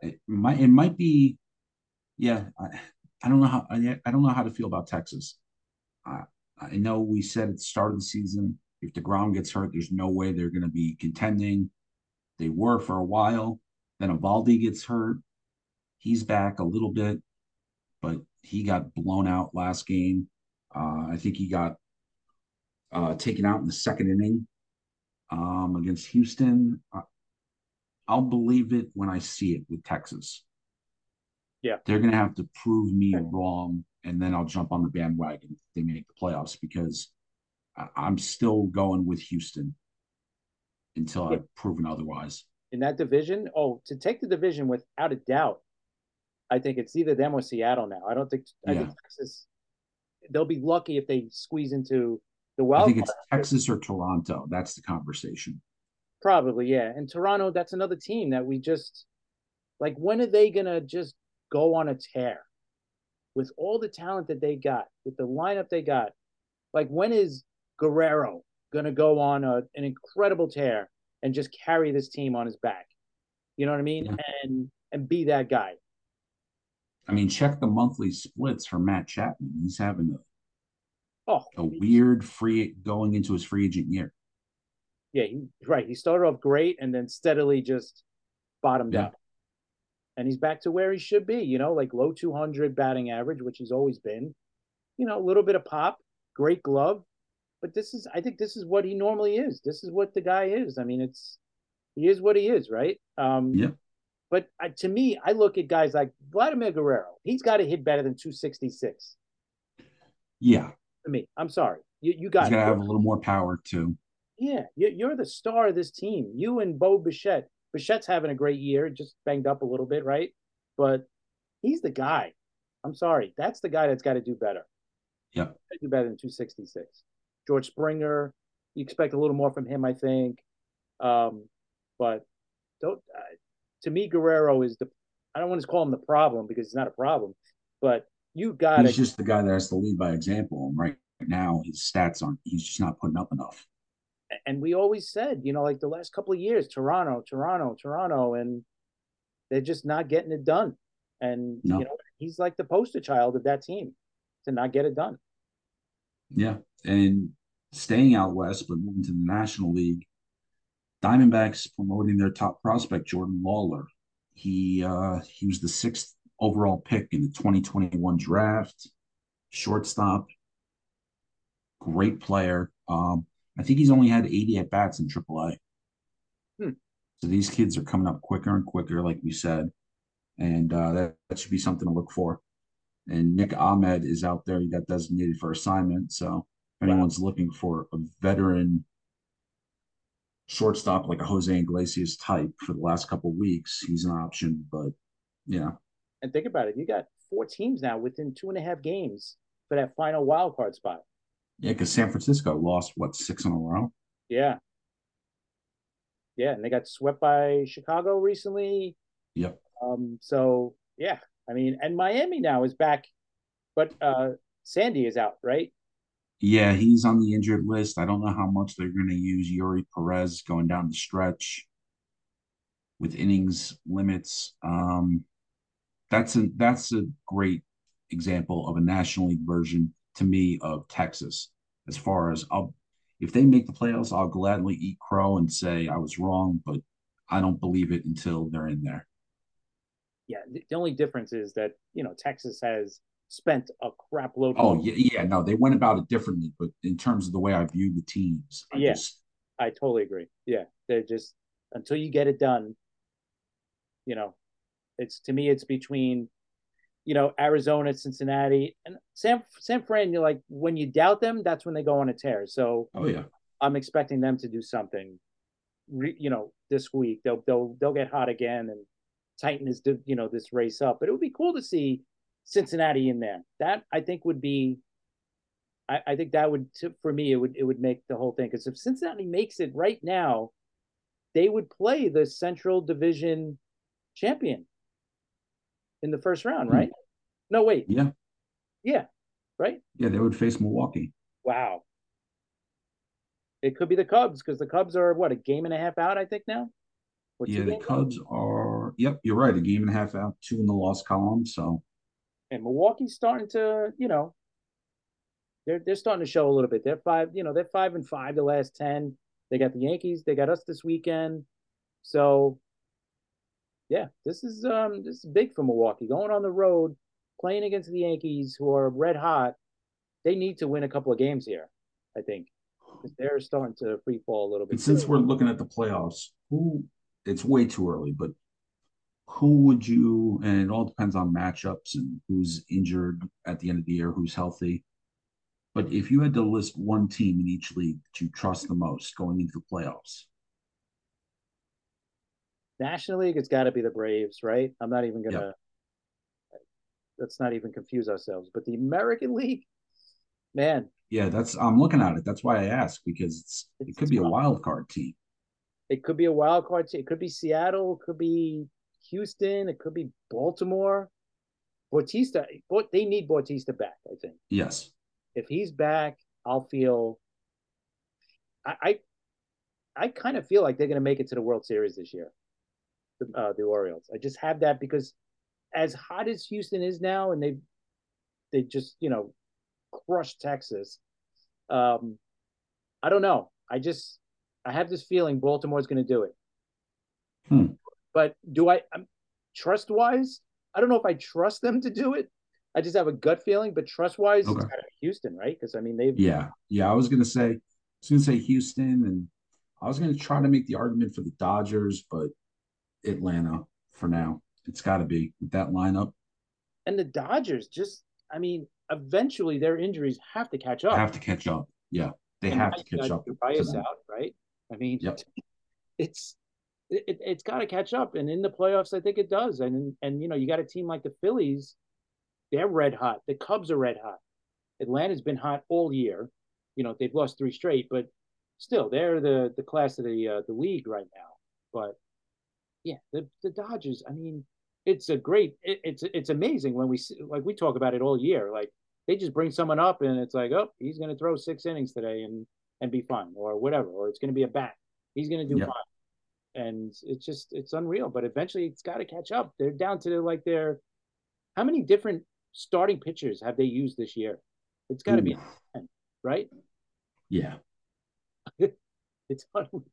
It might it might be, yeah. I, I don't know how I, don't know how to feel about Texas. I know we said at the start of the season if Degrom gets hurt, there's no way they're going to be contending. They were for a while. Then Eovaldi gets hurt. He's back a little bit, but he got blown out last game. Uh, I think he got uh, taken out in the second inning um, against Houston. I'll believe it when I see it with Texas.
Yeah.
They're going to have to prove me wrong, and then I'll jump on the bandwagon if they make the playoffs because I- am still going with Houston until yeah. I've proven otherwise.
In that division, oh, to take the division without a doubt, I think it's either them or Seattle now. I don't think, I think Texas, they'll be lucky if they squeeze into the wild.
I think it's Texas or Toronto. That's the conversation.
Probably, yeah. And Toronto, that's another team that we just like. When are they gonna just go on a tear with all the talent that they got, with the lineup they got? Like, when is Guerrero gonna go on a, an incredible tear and just carry this team on his back? You know what I mean? Yeah. And and be that guy.
I mean, check the monthly splits for Matt Chapman. He's having a
Oh,
a weird free going into his free agent year.
Yeah, he, right. He started off great and then steadily just bottomed yeah. out. And he's back to where he should be, you know, like low 200 batting average, which he's always been. You know, a little bit of pop, great glove. But this is, I think this is what he normally is. This is what the guy is. I mean, it's, he is what he is, right? Um,
yeah.
But uh, to me, I look at guys like Vladimir Guerrero. He's got to hit better than 266.
Yeah
to me. I'm sorry. You you got
to have a little more power too.
Yeah, you're the star of this team. You and Bo Bichette. Bichette's having a great year, just banged up a little bit, right? But he's the guy. I'm sorry. That's the guy that's got to do better.
Yeah.
Do better than 266. George Springer, you expect a little more from him, I think. Um, but don't. Uh, to me, Guerrero is the. I don't want to call him the problem because it's not a problem, but you got.
He's just the guy that has to lead by example. And right now, his stats aren't. He's just not putting up enough.
And we always said, you know, like the last couple of years, Toronto, Toronto, Toronto, and they're just not getting it done. And no. you know, he's like the poster child of that team to not get it done.
Yeah, and staying out west, but moving to the National League, Diamondbacks promoting their top prospect Jordan Lawlar. He uh, he was the sixth overall pick in the 2021 draft, shortstop, great player. Um, I think he's only had 80 at bats in AAA. Hmm. So these kids are coming up quicker and quicker, like we said, and uh, that, that should be something to look for. And Nick Ahmed is out there. He got designated for assignment. So if anyone's wow. looking for a veteran shortstop like a Jose Iglesias type for the last couple weeks, he's an option. But yeah.
And think about it. You got four teams now within two and a half games for that final wild card spot.
Yeah, because San Francisco lost what six in a row.
Yeah. Yeah, and they got swept by Chicago recently.
Yep.
Um. So yeah, I mean, and Miami now is back, but uh Sandy is out, right?
Yeah, he's on the injured list. I don't know how much they're going to use Eury Perez going down the stretch with innings limits. Um, that's a that's a great example of a National League version to me of Texas. As far as I'll, if they make the playoffs, I'll gladly eat crow and say I was wrong, but I don't believe it until they're in there.
Yeah, the only difference is that you know Texas has spent a crap load.
Oh yeah, yeah, no, they went about it differently, but in terms of the way I view the teams,
I yeah, just... I totally agree. Yeah, they're just until you get it done. You know, it's to me, it's between, you know, Arizona, Cincinnati, and San San Fran. You're like when you doubt them, that's when they go on a tear. So,
oh yeah,
I'm expecting them to do something. Re, you know, this week they'll they'll they'll get hot again and tighten this you know this race up. But it would be cool to see Cincinnati in there. That I think would be. I, I think that would for me it would it would make the whole thing because if Cincinnati makes it right now, they would play the Central Division champion in the first round, hmm. right? Mm. No, wait.
Yeah.
Yeah. Right.
Yeah, they would face Milwaukee.
Wow. It could be the Cubs because the Cubs are what a game and a half out, I think now.
yeah, the Cubs out? are. Yep, you're right. A game and a half out, two in the loss column. So
and Milwaukee's starting to, you know, they're they're starting to show a little bit. They're five, you know, they're five and five the last ten. They got the Yankees. They got us this weekend. So, yeah, this is um this is big for Milwaukee. Going on the road, playing against the Yankees, who are red hot. They need to win a couple of games here. I think they're starting to free fall a little bit.
And since we're looking at the playoffs, who it's way too early, but who would you and it all depends on matchups and who's injured at the end of the year who's healthy but if you had to list one team in each league that you trust the most going into the playoffs
national league it's got to be the braves right i'm not even gonna yep. let's not even confuse ourselves but the american league man
yeah that's i'm looking at it that's why i ask because it's, it's it could be a wild card team
it could be a wild card team it could be seattle it could be Houston. It could be Baltimore. Bautista, they need Bautista back. I think.
Yes.
If he's back, I'll feel. I, I, I kind of feel like they're going to make it to the World Series this year. The, uh, the Orioles. I just have that because, as hot as Houston is now, and they, they just you know, crushed Texas. Um, I don't know. I just I have this feeling Baltimore's going to do it.
Hmm.
But do I um, trust wise? I don't know if I trust them to do it. I just have a gut feeling, but trust wise, okay. Houston, right? Because I mean, they've
yeah, yeah. I was gonna say, I was gonna say Houston, and I was gonna try to make the argument for the Dodgers, but Atlanta for now. It's got to be with that lineup.
And the Dodgers, just I mean, eventually their injuries have to catch up.
Have to catch up. Yeah, they and have to catch up.
Bias out, right? I mean, yep. it's it, it's got to catch up. And in the playoffs, I think it does. And and you know, you got a team like the Phillies, they're red hot. The Cubs are red hot. Atlanta's been hot all year. You know, they've lost three straight, but still, they're the the class of the uh, the league right now. But Yeah, the the Dodgers. I mean, it's a great. It, it's it's amazing when we like we talk about it all year. Like they just bring someone up and it's like, oh, he's going to throw six innings today and and be fine or whatever, or it's going to be a bat. He's going to do yep. fine. And it's just it's unreal. But eventually, it's got to catch up. They're down to like their how many different starting pitchers have they used this year? It's got to be 10, right?
Yeah.
it's unreal.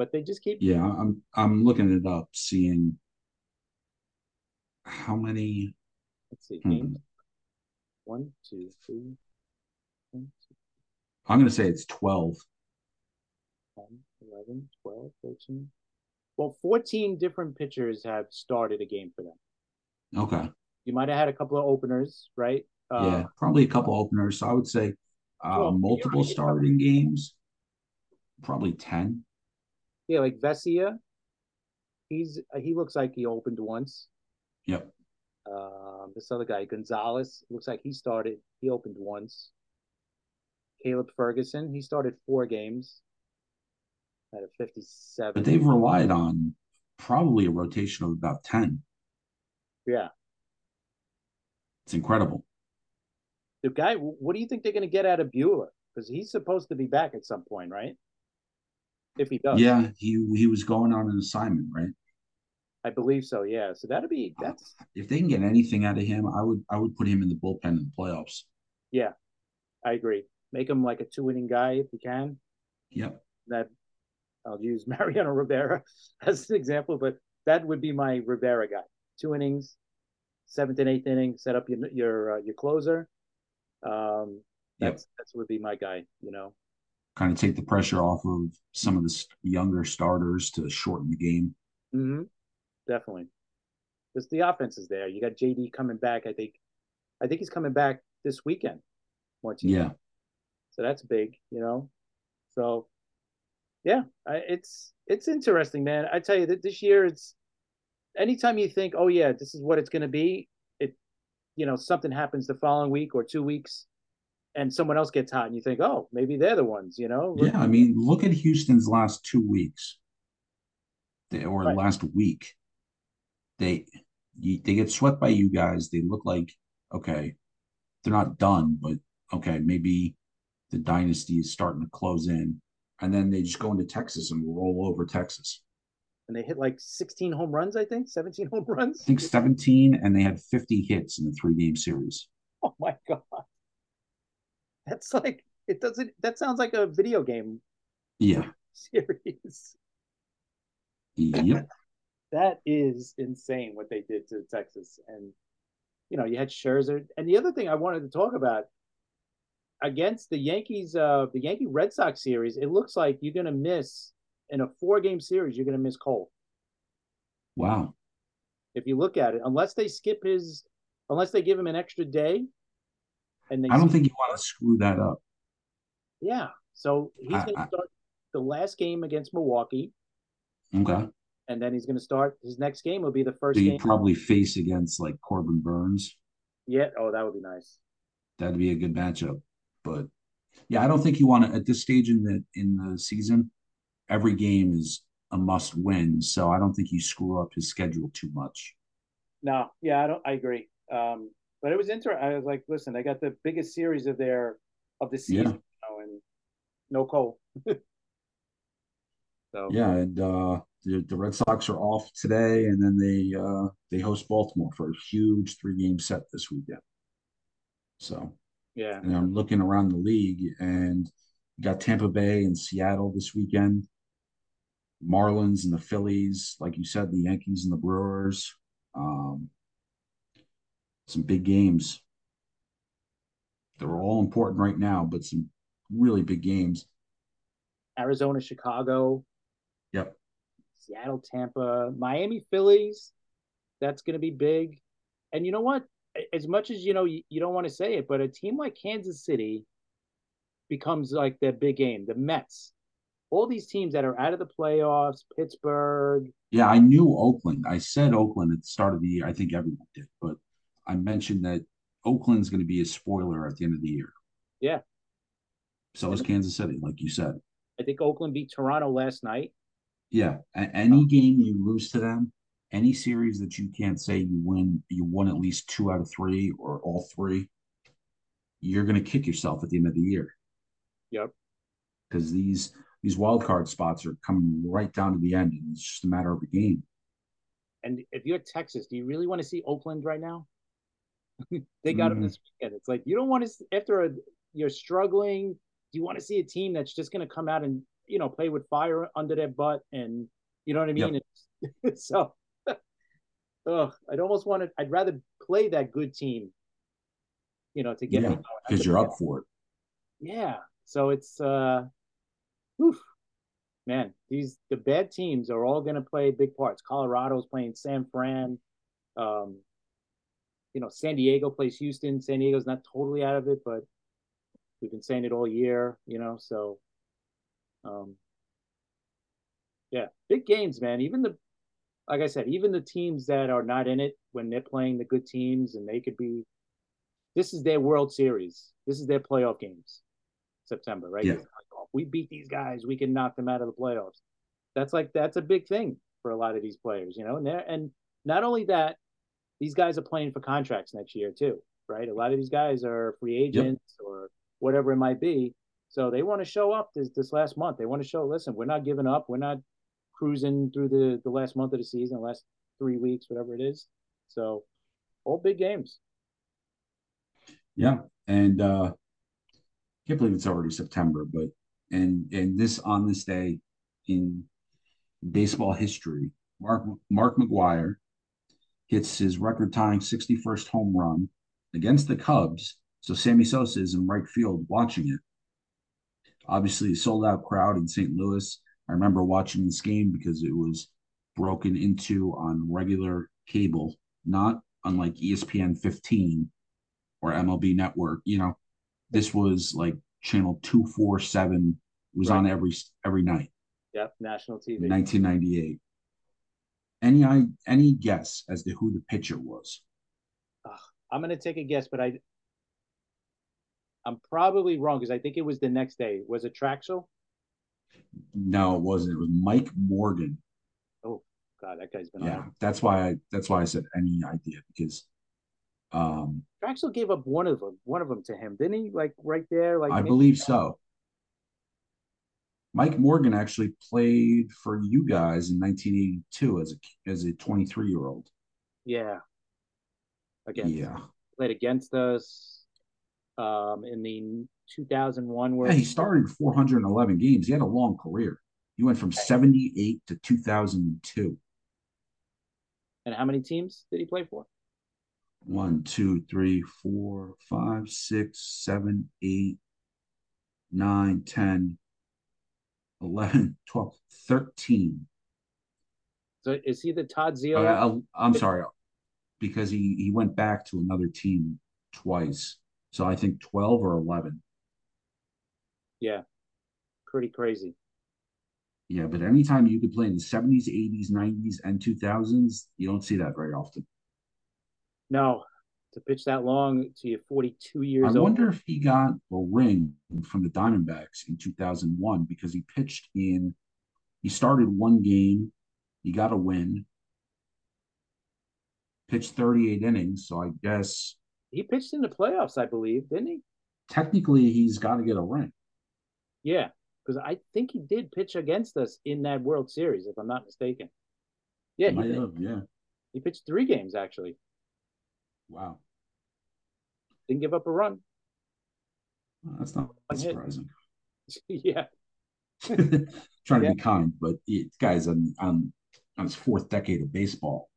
But they just keep.
Yeah, I'm I'm looking it up, seeing how many.
Let's see. Hmm. One, two, three. One, two.
I'm going to say it's 12.
10, 11, 12, 13. Well, 14 different pitchers have started a game for them.
Okay.
You might have had a couple of openers, right?
Uh, yeah, probably a couple openers. So I would say uh, well, multiple starting games, probably 10.
Yeah, like Vesia. He's he looks like he opened once.
Yep.
Um, this other guy, Gonzalez, looks like he started. He opened once. Caleb Ferguson, he started four games at a 57.
But they've relied on probably a rotation of about 10.
Yeah.
It's incredible.
The guy, what do you think they're going to get out of Buehler? Because he's supposed to be back at some point, right? If he does.
Yeah, he he was going on an assignment, right?
I believe so. Yeah. So that'd be uh, that's
if they can get anything out of him, I would I would put him in the bullpen in the playoffs.
Yeah, I agree. Make him like a two inning guy if you can.
Yep.
That I'll use Mariano Rivera as an example, but that would be my Rivera guy. Two innings, seventh and eighth inning, set up your your uh, your closer. Um, that's yep. that's would be my guy. You know,
kind of take the pressure off of some of the younger starters to shorten the game.
Mm-hmm definitely. Because the offense is there. You got JD coming back. I think, I think he's coming back this weekend.
Once yeah.
So that's big, you know. So, yeah, I, it's it's interesting, man. I tell you that this year, it's anytime you think, oh yeah, this is what it's going to be. It, you know, something happens the following week or two weeks, and someone else gets hot, and you think, oh, maybe they're the ones, you know.
Yeah, I mean, look at Houston's last two weeks, or right. last week they they get swept by you guys. They look like okay, they're not done, but okay, maybe the dynasty is starting to close in, and then they just go into Texas and roll over Texas.
And they hit like 16 home runs, I think, 17 home runs.
I think 17, and they had 50 hits in the three game series.
Oh my god, that's like it doesn't. That sounds like a video game.
Yeah.
Series.
Yep
that is insane what they did to Texas. And you know, you had Scherzer. And the other thing I wanted to talk about against the Yankees, uh, the Yankee Red Sox series, it looks like you're going to miss in a four game series. You're going to miss Cole.
Wow.
If you look at it, unless they skip his, unless they give him an extra day,
and I don't think you want to screw that up.
Yeah. So he's going to start the last game against Milwaukee.
Okay
and then he's going to start his next game will be the first.
So
you
probably face against like Corbin Burnes.
Yeah. Oh, that would be nice.
That'd be a good matchup, but yeah, I don't think you want to at this stage in the in the season. Every game is a must win, so I don't think you screw up his schedule too much.
No, yeah, I don't. I agree. Um, but it was interesting. I was like, listen, they got the biggest series of their of the season, yeah. you know, and no Cole.
so yeah, and uh, the, the Red Sox are off today, and then they uh, they host Baltimore for a huge three game set this weekend. So
yeah,
and I'm looking around the league, and got Tampa Bay and Seattle this weekend, Marlins and the Phillies, like you said, the Yankees and the Brewers. Um, some big games. They're all important right now, but some really big games.
Arizona, Chicago.
Yep.
Seattle, Tampa, Miami, Phillies. That's going to be big. And you know what? As much as you know, you, you don't want to say it, but a team like Kansas City becomes like their big game. The Mets, all these teams that are out of the playoffs, Pittsburgh.
Yeah, I knew Oakland. I said Oakland at the start of the year. I think everyone did, but I mentioned that Oakland's going to be a spoiler at the end of the year.
Yeah.
So is Kansas City, like you said.
I think Oakland beat Toronto last night.
Yeah, a- any game you lose to them, any series that you can't say you win, you won at least two out of three or all three, you're going to kick yourself at the end of the year.
Yep.
Because these these wild card spots are coming right down to the end, and it's just a matter of a game.
And if you're Texas, do you really want to see Oakland right now? they got mm-hmm. them this weekend. It's like you don't want to after a, you're struggling. Do you want to see a team that's just going to come out and you know play with fire under their butt and you know what I mean? Yep. so, oh, I'd almost want to. I'd rather play that good team. You know, to get
yeah, because you're up for it.
Yeah. So it's uh, whew, man, these the bad teams are all going to play big parts. Colorado's playing San Fran. Um, you know, San Diego plays Houston. San Diego's not totally out of it, but we've been saying it all year, you know. So, um, yeah, big games, man. Even the, like I said, even the teams that are not in it when they're playing the good teams, and they could be. This is their World Series. This is their playoff games. September, right?
Yeah.
we beat these guys, we can knock them out of the playoffs. That's like that's a big thing for a lot of these players, you know. And they and not only that, these guys are playing for contracts next year too, right? A lot of these guys are free agents yep. or whatever it might be. So they want to show up this this last month. They want to show, listen, we're not giving up. We're not cruising through the the last month of the season, the last three weeks, whatever it is. So all big games.
Yeah. And uh can't believe it's already September, but and and this on this day in baseball history, Mark Mark McGwire hits his record-tying 61st home run against the Cubs. So Sammy Sosa is in right field watching it. Obviously, a sold-out crowd in St. Louis. I remember watching this game because it was broken into on regular cable, not unlike ESPN 15 or MLB Network. You know, this was like channel 247 was right. on every every night.
Yep, national TV.
1998. Any any guess as to who the pitcher was?
Uh, I'm going to take a guess, but I I'm probably wrong because I think it was the next day. Was it Trachsel?
No, it wasn't. It was Mike Morgan.
Oh God, that guy's been
yeah. On. That's why I that's why I said any idea because um
Trachsel gave up one of them, one of them to him, didn't he? Like right there, like
I believe so. Mike Morgan actually played for you guys in 1982 as a as a 23 year old.
Yeah. Against,
yeah.
Played against us um, in the 2001.
Where yeah, he started 411 games. He had a long career. He went from 78 to 2002.
And how many teams did he play for?
One, two, three, four, five, six, seven, eight, nine, 10, 11, 12, 13.
So is he the Todd Zeile?
Uh, I'm sorry, because he, he went back to another team twice. So I think 12 or 11.
Yeah, pretty crazy.
Yeah, but anytime you could play in the 70s, 80s, 90s, and 2000s, you don't see that very often.
No, to pitch that long to you 42 years
I
old.
wonder if he got a ring from the Diamondbacks in 2001 because he pitched in, he started one game, he got a win, pitched 38 innings. So I guess
he pitched in the playoffs, I believe, didn't he?
Technically, he's got to get a ring.
Yeah, because I think he did pitch against us in that World Series, if I'm not mistaken. Yeah, he,
have, yeah.
He pitched three games actually.
Wow.
Didn't give up a run.
Well, that's not surprising.
yeah.
Trying to yeah. be kind, but the guy's on, on on his fourth decade of baseball.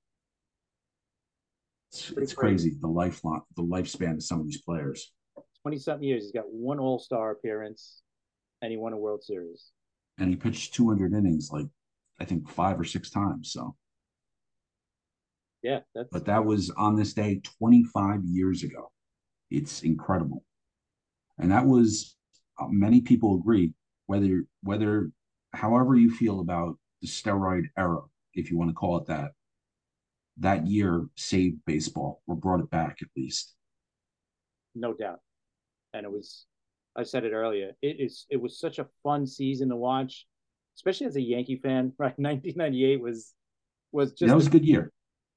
It's, it's crazy. crazy the lifelong the lifespan of some of these players.
Twenty something years. He's got one All Star appearance, and he won a World Series.
And he pitched 200 innings, like I think five or six times. So
yeah, that's...
but that was on this day 25 years ago. It's incredible, and that was uh, many people agree whether whether however you feel about the steroid era, if you want to call it that. That year saved baseball or brought it back at least.
No doubt, and it was. I said it earlier. It is. It was such a fun season to watch. especially as a Yankee fan, right? 1998 was was just
that was a good year.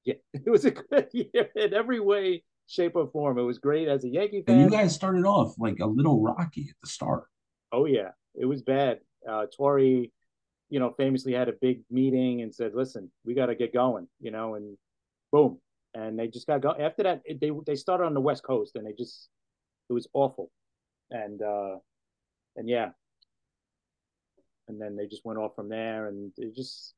Yeah, it was a good year in every way, shape, or form. It was great as a Yankee fan.
And you guys started off like a little rocky at the start.
Oh yeah, it was bad. Uh, Torre, you know, famously had a big meeting and said, "Listen, we got to get going," you know, and boom, and they just got go. After that, it, they they started on the West Coast, and they just it was awful, and uh, and yeah, and then they just went off from there, and it just,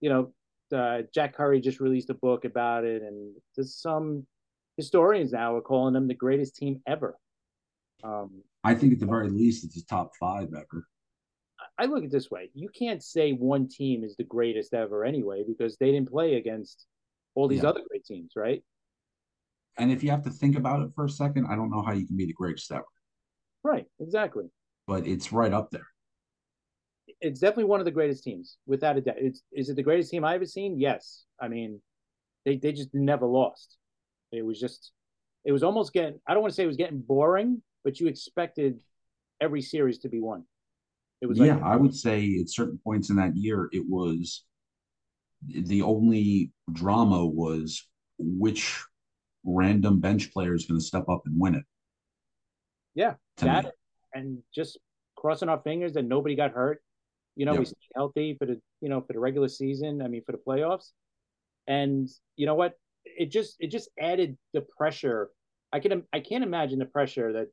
you know, uh, Jack Curry just released a book about it, and there's some historians now are calling them the greatest team ever.
Um, I think at the very least, it's a top five ever.
I look at this way: you can't say one team is the greatest ever anyway, because they didn't play against all these yeah. other great teams, right?
And if you have to think about it for a second, I don't know how you can be the greatest ever.
Right, exactly.
But it's right up there.
It's definitely one of the greatest teams, without a doubt. It's is it the greatest team I've ever seen? Yes. I mean, they they just never lost. It was just, it was almost getting. I don't want to say it was getting boring, but you expected every series to be won.
It was yeah. Like, I would say at certain points in that year, it was the only drama was which random bench player is going to step up and win it.
Yeah, that me. and just crossing our fingers that nobody got hurt. You know, yep. we stayed healthy for the you know for the regular season. I mean, for the playoffs, and you know what? It just it just added the pressure. I can I can't imagine the pressure that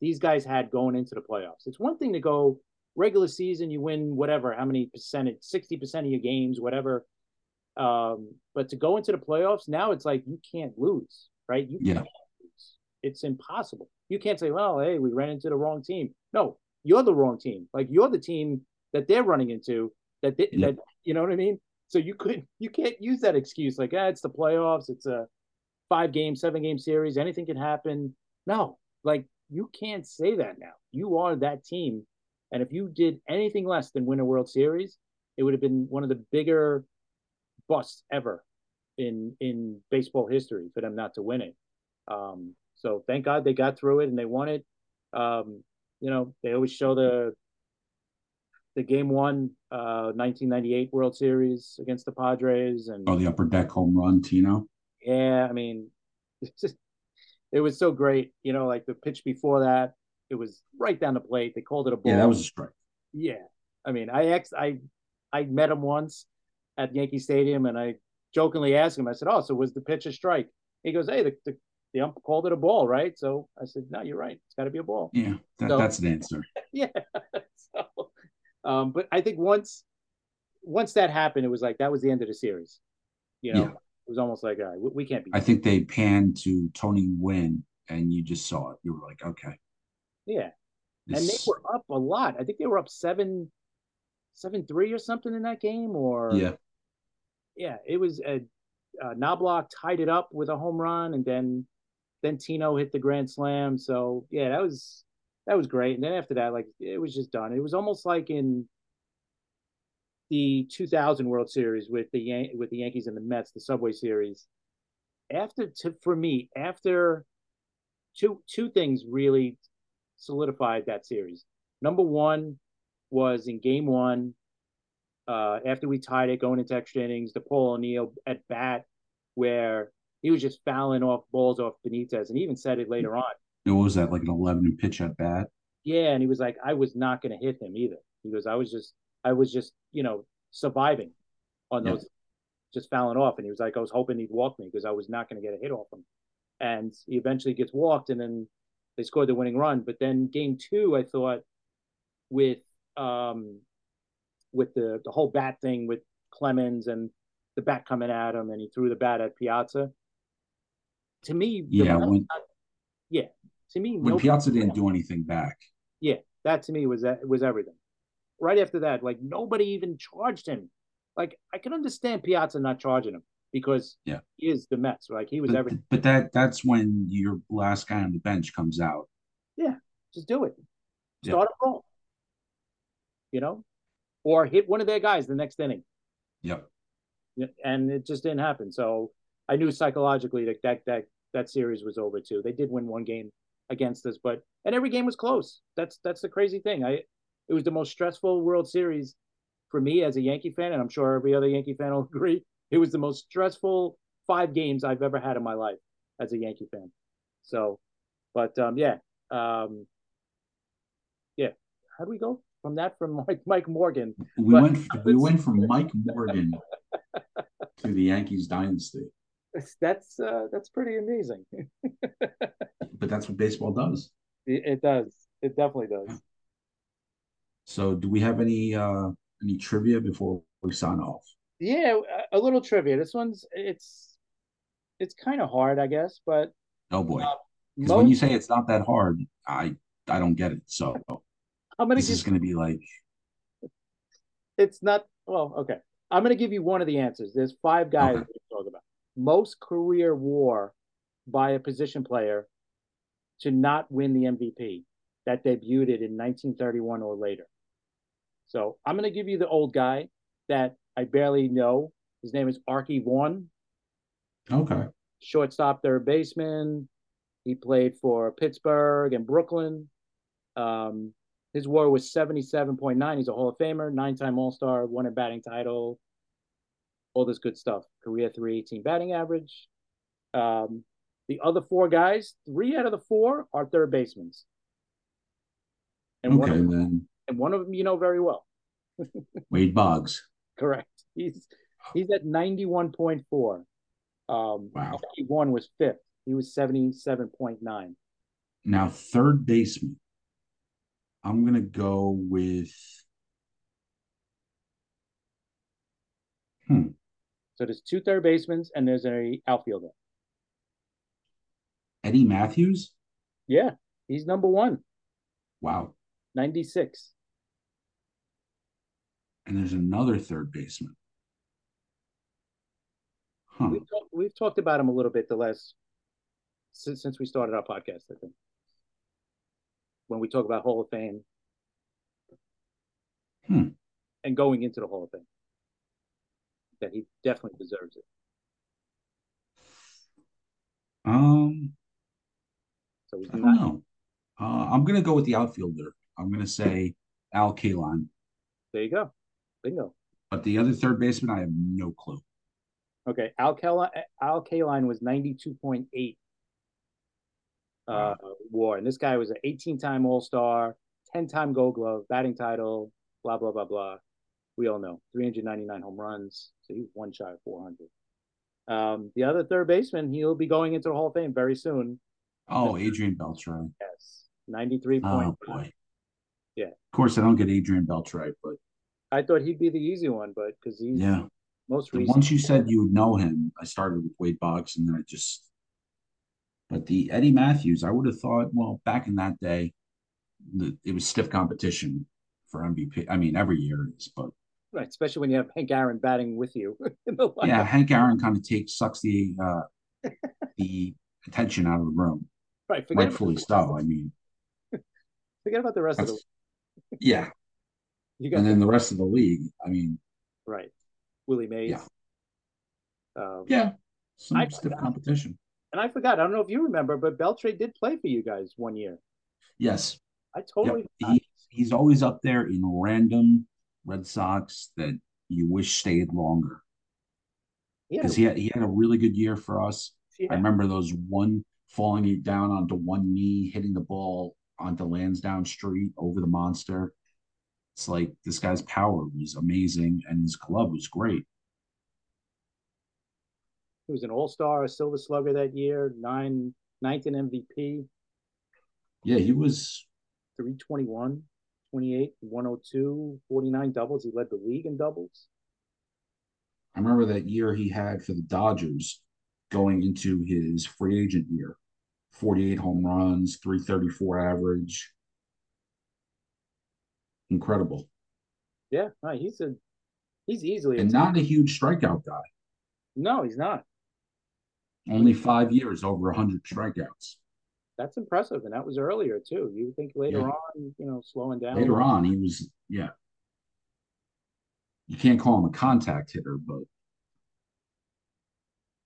these guys had going into the playoffs. It's one thing to go regular season, you win whatever, how many percentage, sixty percent of your games, whatever. Um, but to go into the playoffs now, it's like you can't lose, right? You
yeah. can't
lose. It's impossible. You can't say, "Well, hey, we ran into the wrong team." No, you're the wrong team. Like you're the team that they're running into. That they, yeah. that you know what I mean. So you could you can't use that excuse like, ah, it's the playoffs. It's a five game, seven game series. Anything can happen. No, like you can't say that now. You are that team, and if you did anything less than win a World Series, it would have been one of the bigger busts ever in in baseball history for them not to win it. Um, so thank God they got through it and they won it. Um, you know, they always show the the game one uh 1998 World Series against the Padres and
oh the upper deck home run Tino.
Yeah, I mean, just, it was so great. You know, like the pitch before that, it was right down the plate. They called it a ball.
Yeah, that was a strike.
Yeah, I mean, I ex I I met him once at Yankee Stadium, and I jokingly asked him, I said, "Oh, so was the pitch a strike?" He goes, "Hey, the, the, the ump called it a ball, right?" So I said, "No, you're right. It's got to be a ball."
Yeah, that, so, that's the answer.
yeah. so, um, but I think once once that happened, it was like that was the end of the series. You know, yeah. it was almost like, we, we can't be.
I think they panned to Tony Gwynn, and you just saw it. You were like, okay.
Yeah, this... and they were up a lot. I think they were up seven, seven three or something in that game, or
yeah,
yeah, it was a uh, Knoblauch tied it up with a home run, and then then Tino hit the grand slam. So yeah, that was that was great. And then after that, like it was just done. It was almost like in the 2000 World Series with the Yan- with the Yankees and the Mets, the Subway Series. After to, for me, after two two things really solidified that series. Number one was in Game One uh, after we tied it going into extra innings, the Paul O'Neill at bat where he was just fouling off balls off Benitez, and he even said it later on.
It was that like an eleven pitch at bat.
Yeah, and he was like, I was not going to hit him either. He goes, I was just, I was just, you know, surviving on those, yeah. just fouling off, and he was like, I was hoping he'd walk me because I was not going to get a hit off him, and he eventually gets walked, and then they scored the winning run. But then game two, I thought with um with the the whole bat thing with Clemens and the bat coming at him, and he threw the bat at Piazza. To me,
yeah, when,
yeah, to me,
when Piazza didn't do anything back,
yeah, that to me was that was everything. Right after that, like nobody even charged him. Like I can understand Piazza not charging him because
yeah,
he is the Mets. Like he was
but,
everything.
But that that's when your last guy on the bench comes out.
Yeah, just do it. Start yeah. a ball. You know, or hit one of their guys the next inning.
Yep.
And it just didn't happen. So I knew psychologically that that that that series was over too. They did win one game against us, but and every game was close. That's that's the crazy thing. I it was the most stressful World Series for me as a Yankee fan, and I'm sure every other Yankee fan will agree, it was the most stressful five games I've ever had in my life as a Yankee fan. So, but um, yeah, um, yeah. How do we go from that? From Mike Mike Morgan.
We but, went we went from Mike Morgan to the Yankees dynasty.
That's uh, that's pretty amazing.
but that's what baseball does.
It, it does. It definitely does.
So, do we have any uh any trivia before we sign off?
Yeah, a little trivia. This one's it's it's kind of hard, I guess, but
oh boy, uh, when you say it's not that hard, I I don't get it. So I'm gonna this give, is going to be like
it's not well. Okay, I'm going to give you one of the answers. There's five guys okay. to talk about. Most career WAR by a position player to not win the MVP that debuted in 1931 or later. So I'm going to give you the old guy that I barely know. His name is Arky Vaughan.
Okay.
Shortstop, third baseman. He played for Pittsburgh and Brooklyn. Um, his WAR was 77.9. He's a Hall of Famer, nine-time All-Star, won a batting title, all this good stuff. Career 318 batting average. Um, the other four guys, three out of the four are third basemen.
And okay, one them, then.
And one of them you know very well.
Wade Boggs.
Correct. He's he's at 91.4. Um, wow. One was fifth. He was 77.9.
Now, third baseman. I'm going to go with. Hmm.
So there's two third basemen and there's a outfielder.
Eddie Mathews?
Yeah, he's number one.
Wow.
96.
And there's another third baseman.
Huh. We've, talk, we've talked about him a little bit the last since, since we started our podcast, I think. When we talk about Hall of Fame
hmm.
and going into the Hall of Fame, that he definitely deserves it.
Um, so I don't know. Uh, I'm going to go with the outfielder. I'm going to say Al Kaline.
There you go. Bingo.
But the other third baseman, I have no clue.
Okay, Al Kaline, Al Kaline was 92.8 uh, WAR, and this guy was an 18-time All-Star, 10-time Gold Glove, batting title, blah blah blah blah. We all know 399 home runs, so he's one shy of 400. Um, the other third baseman, he'll be going into the Hall of Fame very soon.
Oh, Adrian Beltre.
Yes, 93
Oh boy.
Yeah.
Of course, I don't get Adrian Beltre, but
I thought he'd be the easy one, but because he's
yeah
most recent.
Once you said you would know him, I started with Wade Boggs, and then I just. But the Eddie Mathews, I would have thought, well, back in that day, the, it was stiff competition for MVP. I mean, every year it is, but
right, especially when you have Hank Aaron batting with you.
yeah, Hank Aaron kind of takes sucks the uh, the attention out of the room.
Right,
rightfully so. I mean,
forget about the rest of the.
Yeah, you got and then the rest of the league. I mean,
right, Willie Mays.
Yeah,
um,
yeah, some I stiff competition.
And I forgot. I don't know if you remember, but Beltre did play for you guys one year.
Yes,
I totally.
Yep. He, he's always up there in random Red Sox that you wish stayed longer. Because he had, he had a really good year for us. Yeah. I remember those one falling down onto one knee, hitting the ball onto Lansdowne Street over the monster. It's like this guy's power was amazing and his club was great.
He was an all star, a silver slugger that year, nine, ninth in MVP.
Yeah, he was
321, 28, 102, 49 doubles. He led the league in doubles.
I remember that year he had for the Dodgers going into his free agent year 48 home runs, 334 average incredible.
Yeah, he's a he's easily
and not a huge strikeout guy.
No, he's not.
Only five years over hundred strikeouts.
That's impressive, and that was earlier too. You think later yeah. on, you know, slowing down.
Later on, he was yeah. You can't call him a contact hitter, but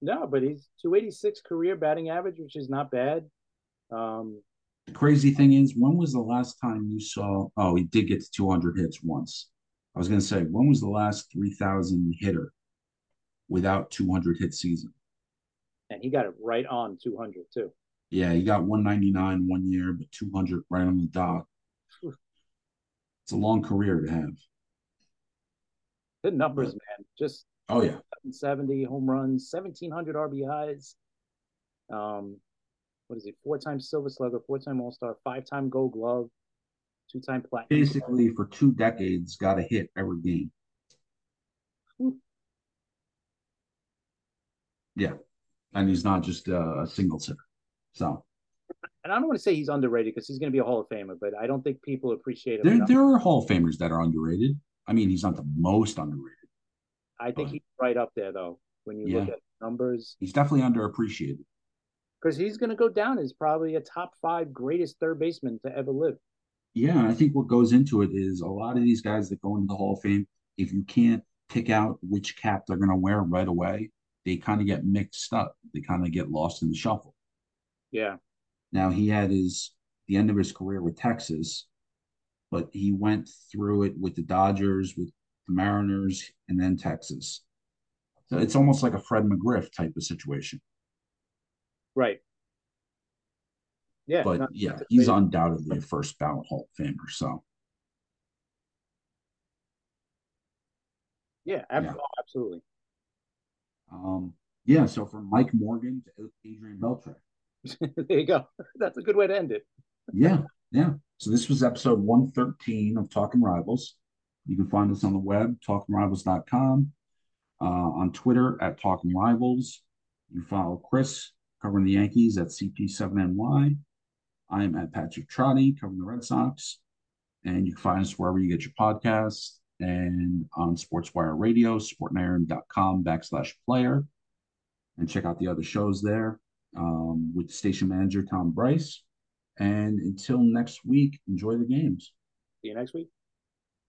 no, but he's 286 career batting average, which is not bad. Um,
the crazy thing is, when was the last time you saw? Oh, he did get to 200 hits once. I was going to say, when was the last 3,000 hitter without 200 hit season?
And he got it right on 200 too.
Yeah, he got 199 one year, but 200 right on the dot. It's a long career to have.
Good numbers, but, man. Just
oh yeah,
70 home runs, 1700 RBIs. Um, what is he? Four-time Silver Slugger, four-time All-Star, five-time Gold Glove, two-time Platinum.
Basically, for two decades, got a hit every game. Yeah, and he's not just a single hitter. So,
and I don't want to say he's underrated because he's going to be a Hall of Famer, but I don't think people appreciate him.
There, enough. there are Hall of Famers that are underrated. I mean, he's not the most underrated.
I think but, he's right up there, though. When you yeah. look at numbers,
he's definitely underappreciated.
Because he's going to go down as probably a top five greatest third baseman to ever live.
Yeah, I think what goes into it is a lot of these guys that go into the Hall of Fame, if you can't pick out which cap they're going to wear right away, they kind of get mixed up. They kind of get lost in the shuffle.
Yeah.
Now he had his the end of his career with Texas, but he went through it with the Dodgers, with the Mariners, and then Texas. So it's almost like a Fred McGriff type of situation.
Right.
Yeah. But yeah, he's undoubtedly a first ballot Hall of Famer. So.
Yeah, yeah. absolutely.
Um, yeah, so from Mike Morgan to Adrian Beltre.
there you go. That's a good way to end it.
yeah, yeah. So this was episode 113 of Talking Rivals. You can find us on the web, talkingrivals.com, uh, on Twitter at Talking Rivals. You follow Chris covering the Yankees at CP7NY. I am at Patrick Trotty covering the Red Sox. And you can find us wherever you get your podcasts and on SportsWire Radio, sportniron.com backslash player. And check out the other shows there um, with station manager Tom Bryce. And until next week, enjoy the games.
See you next week.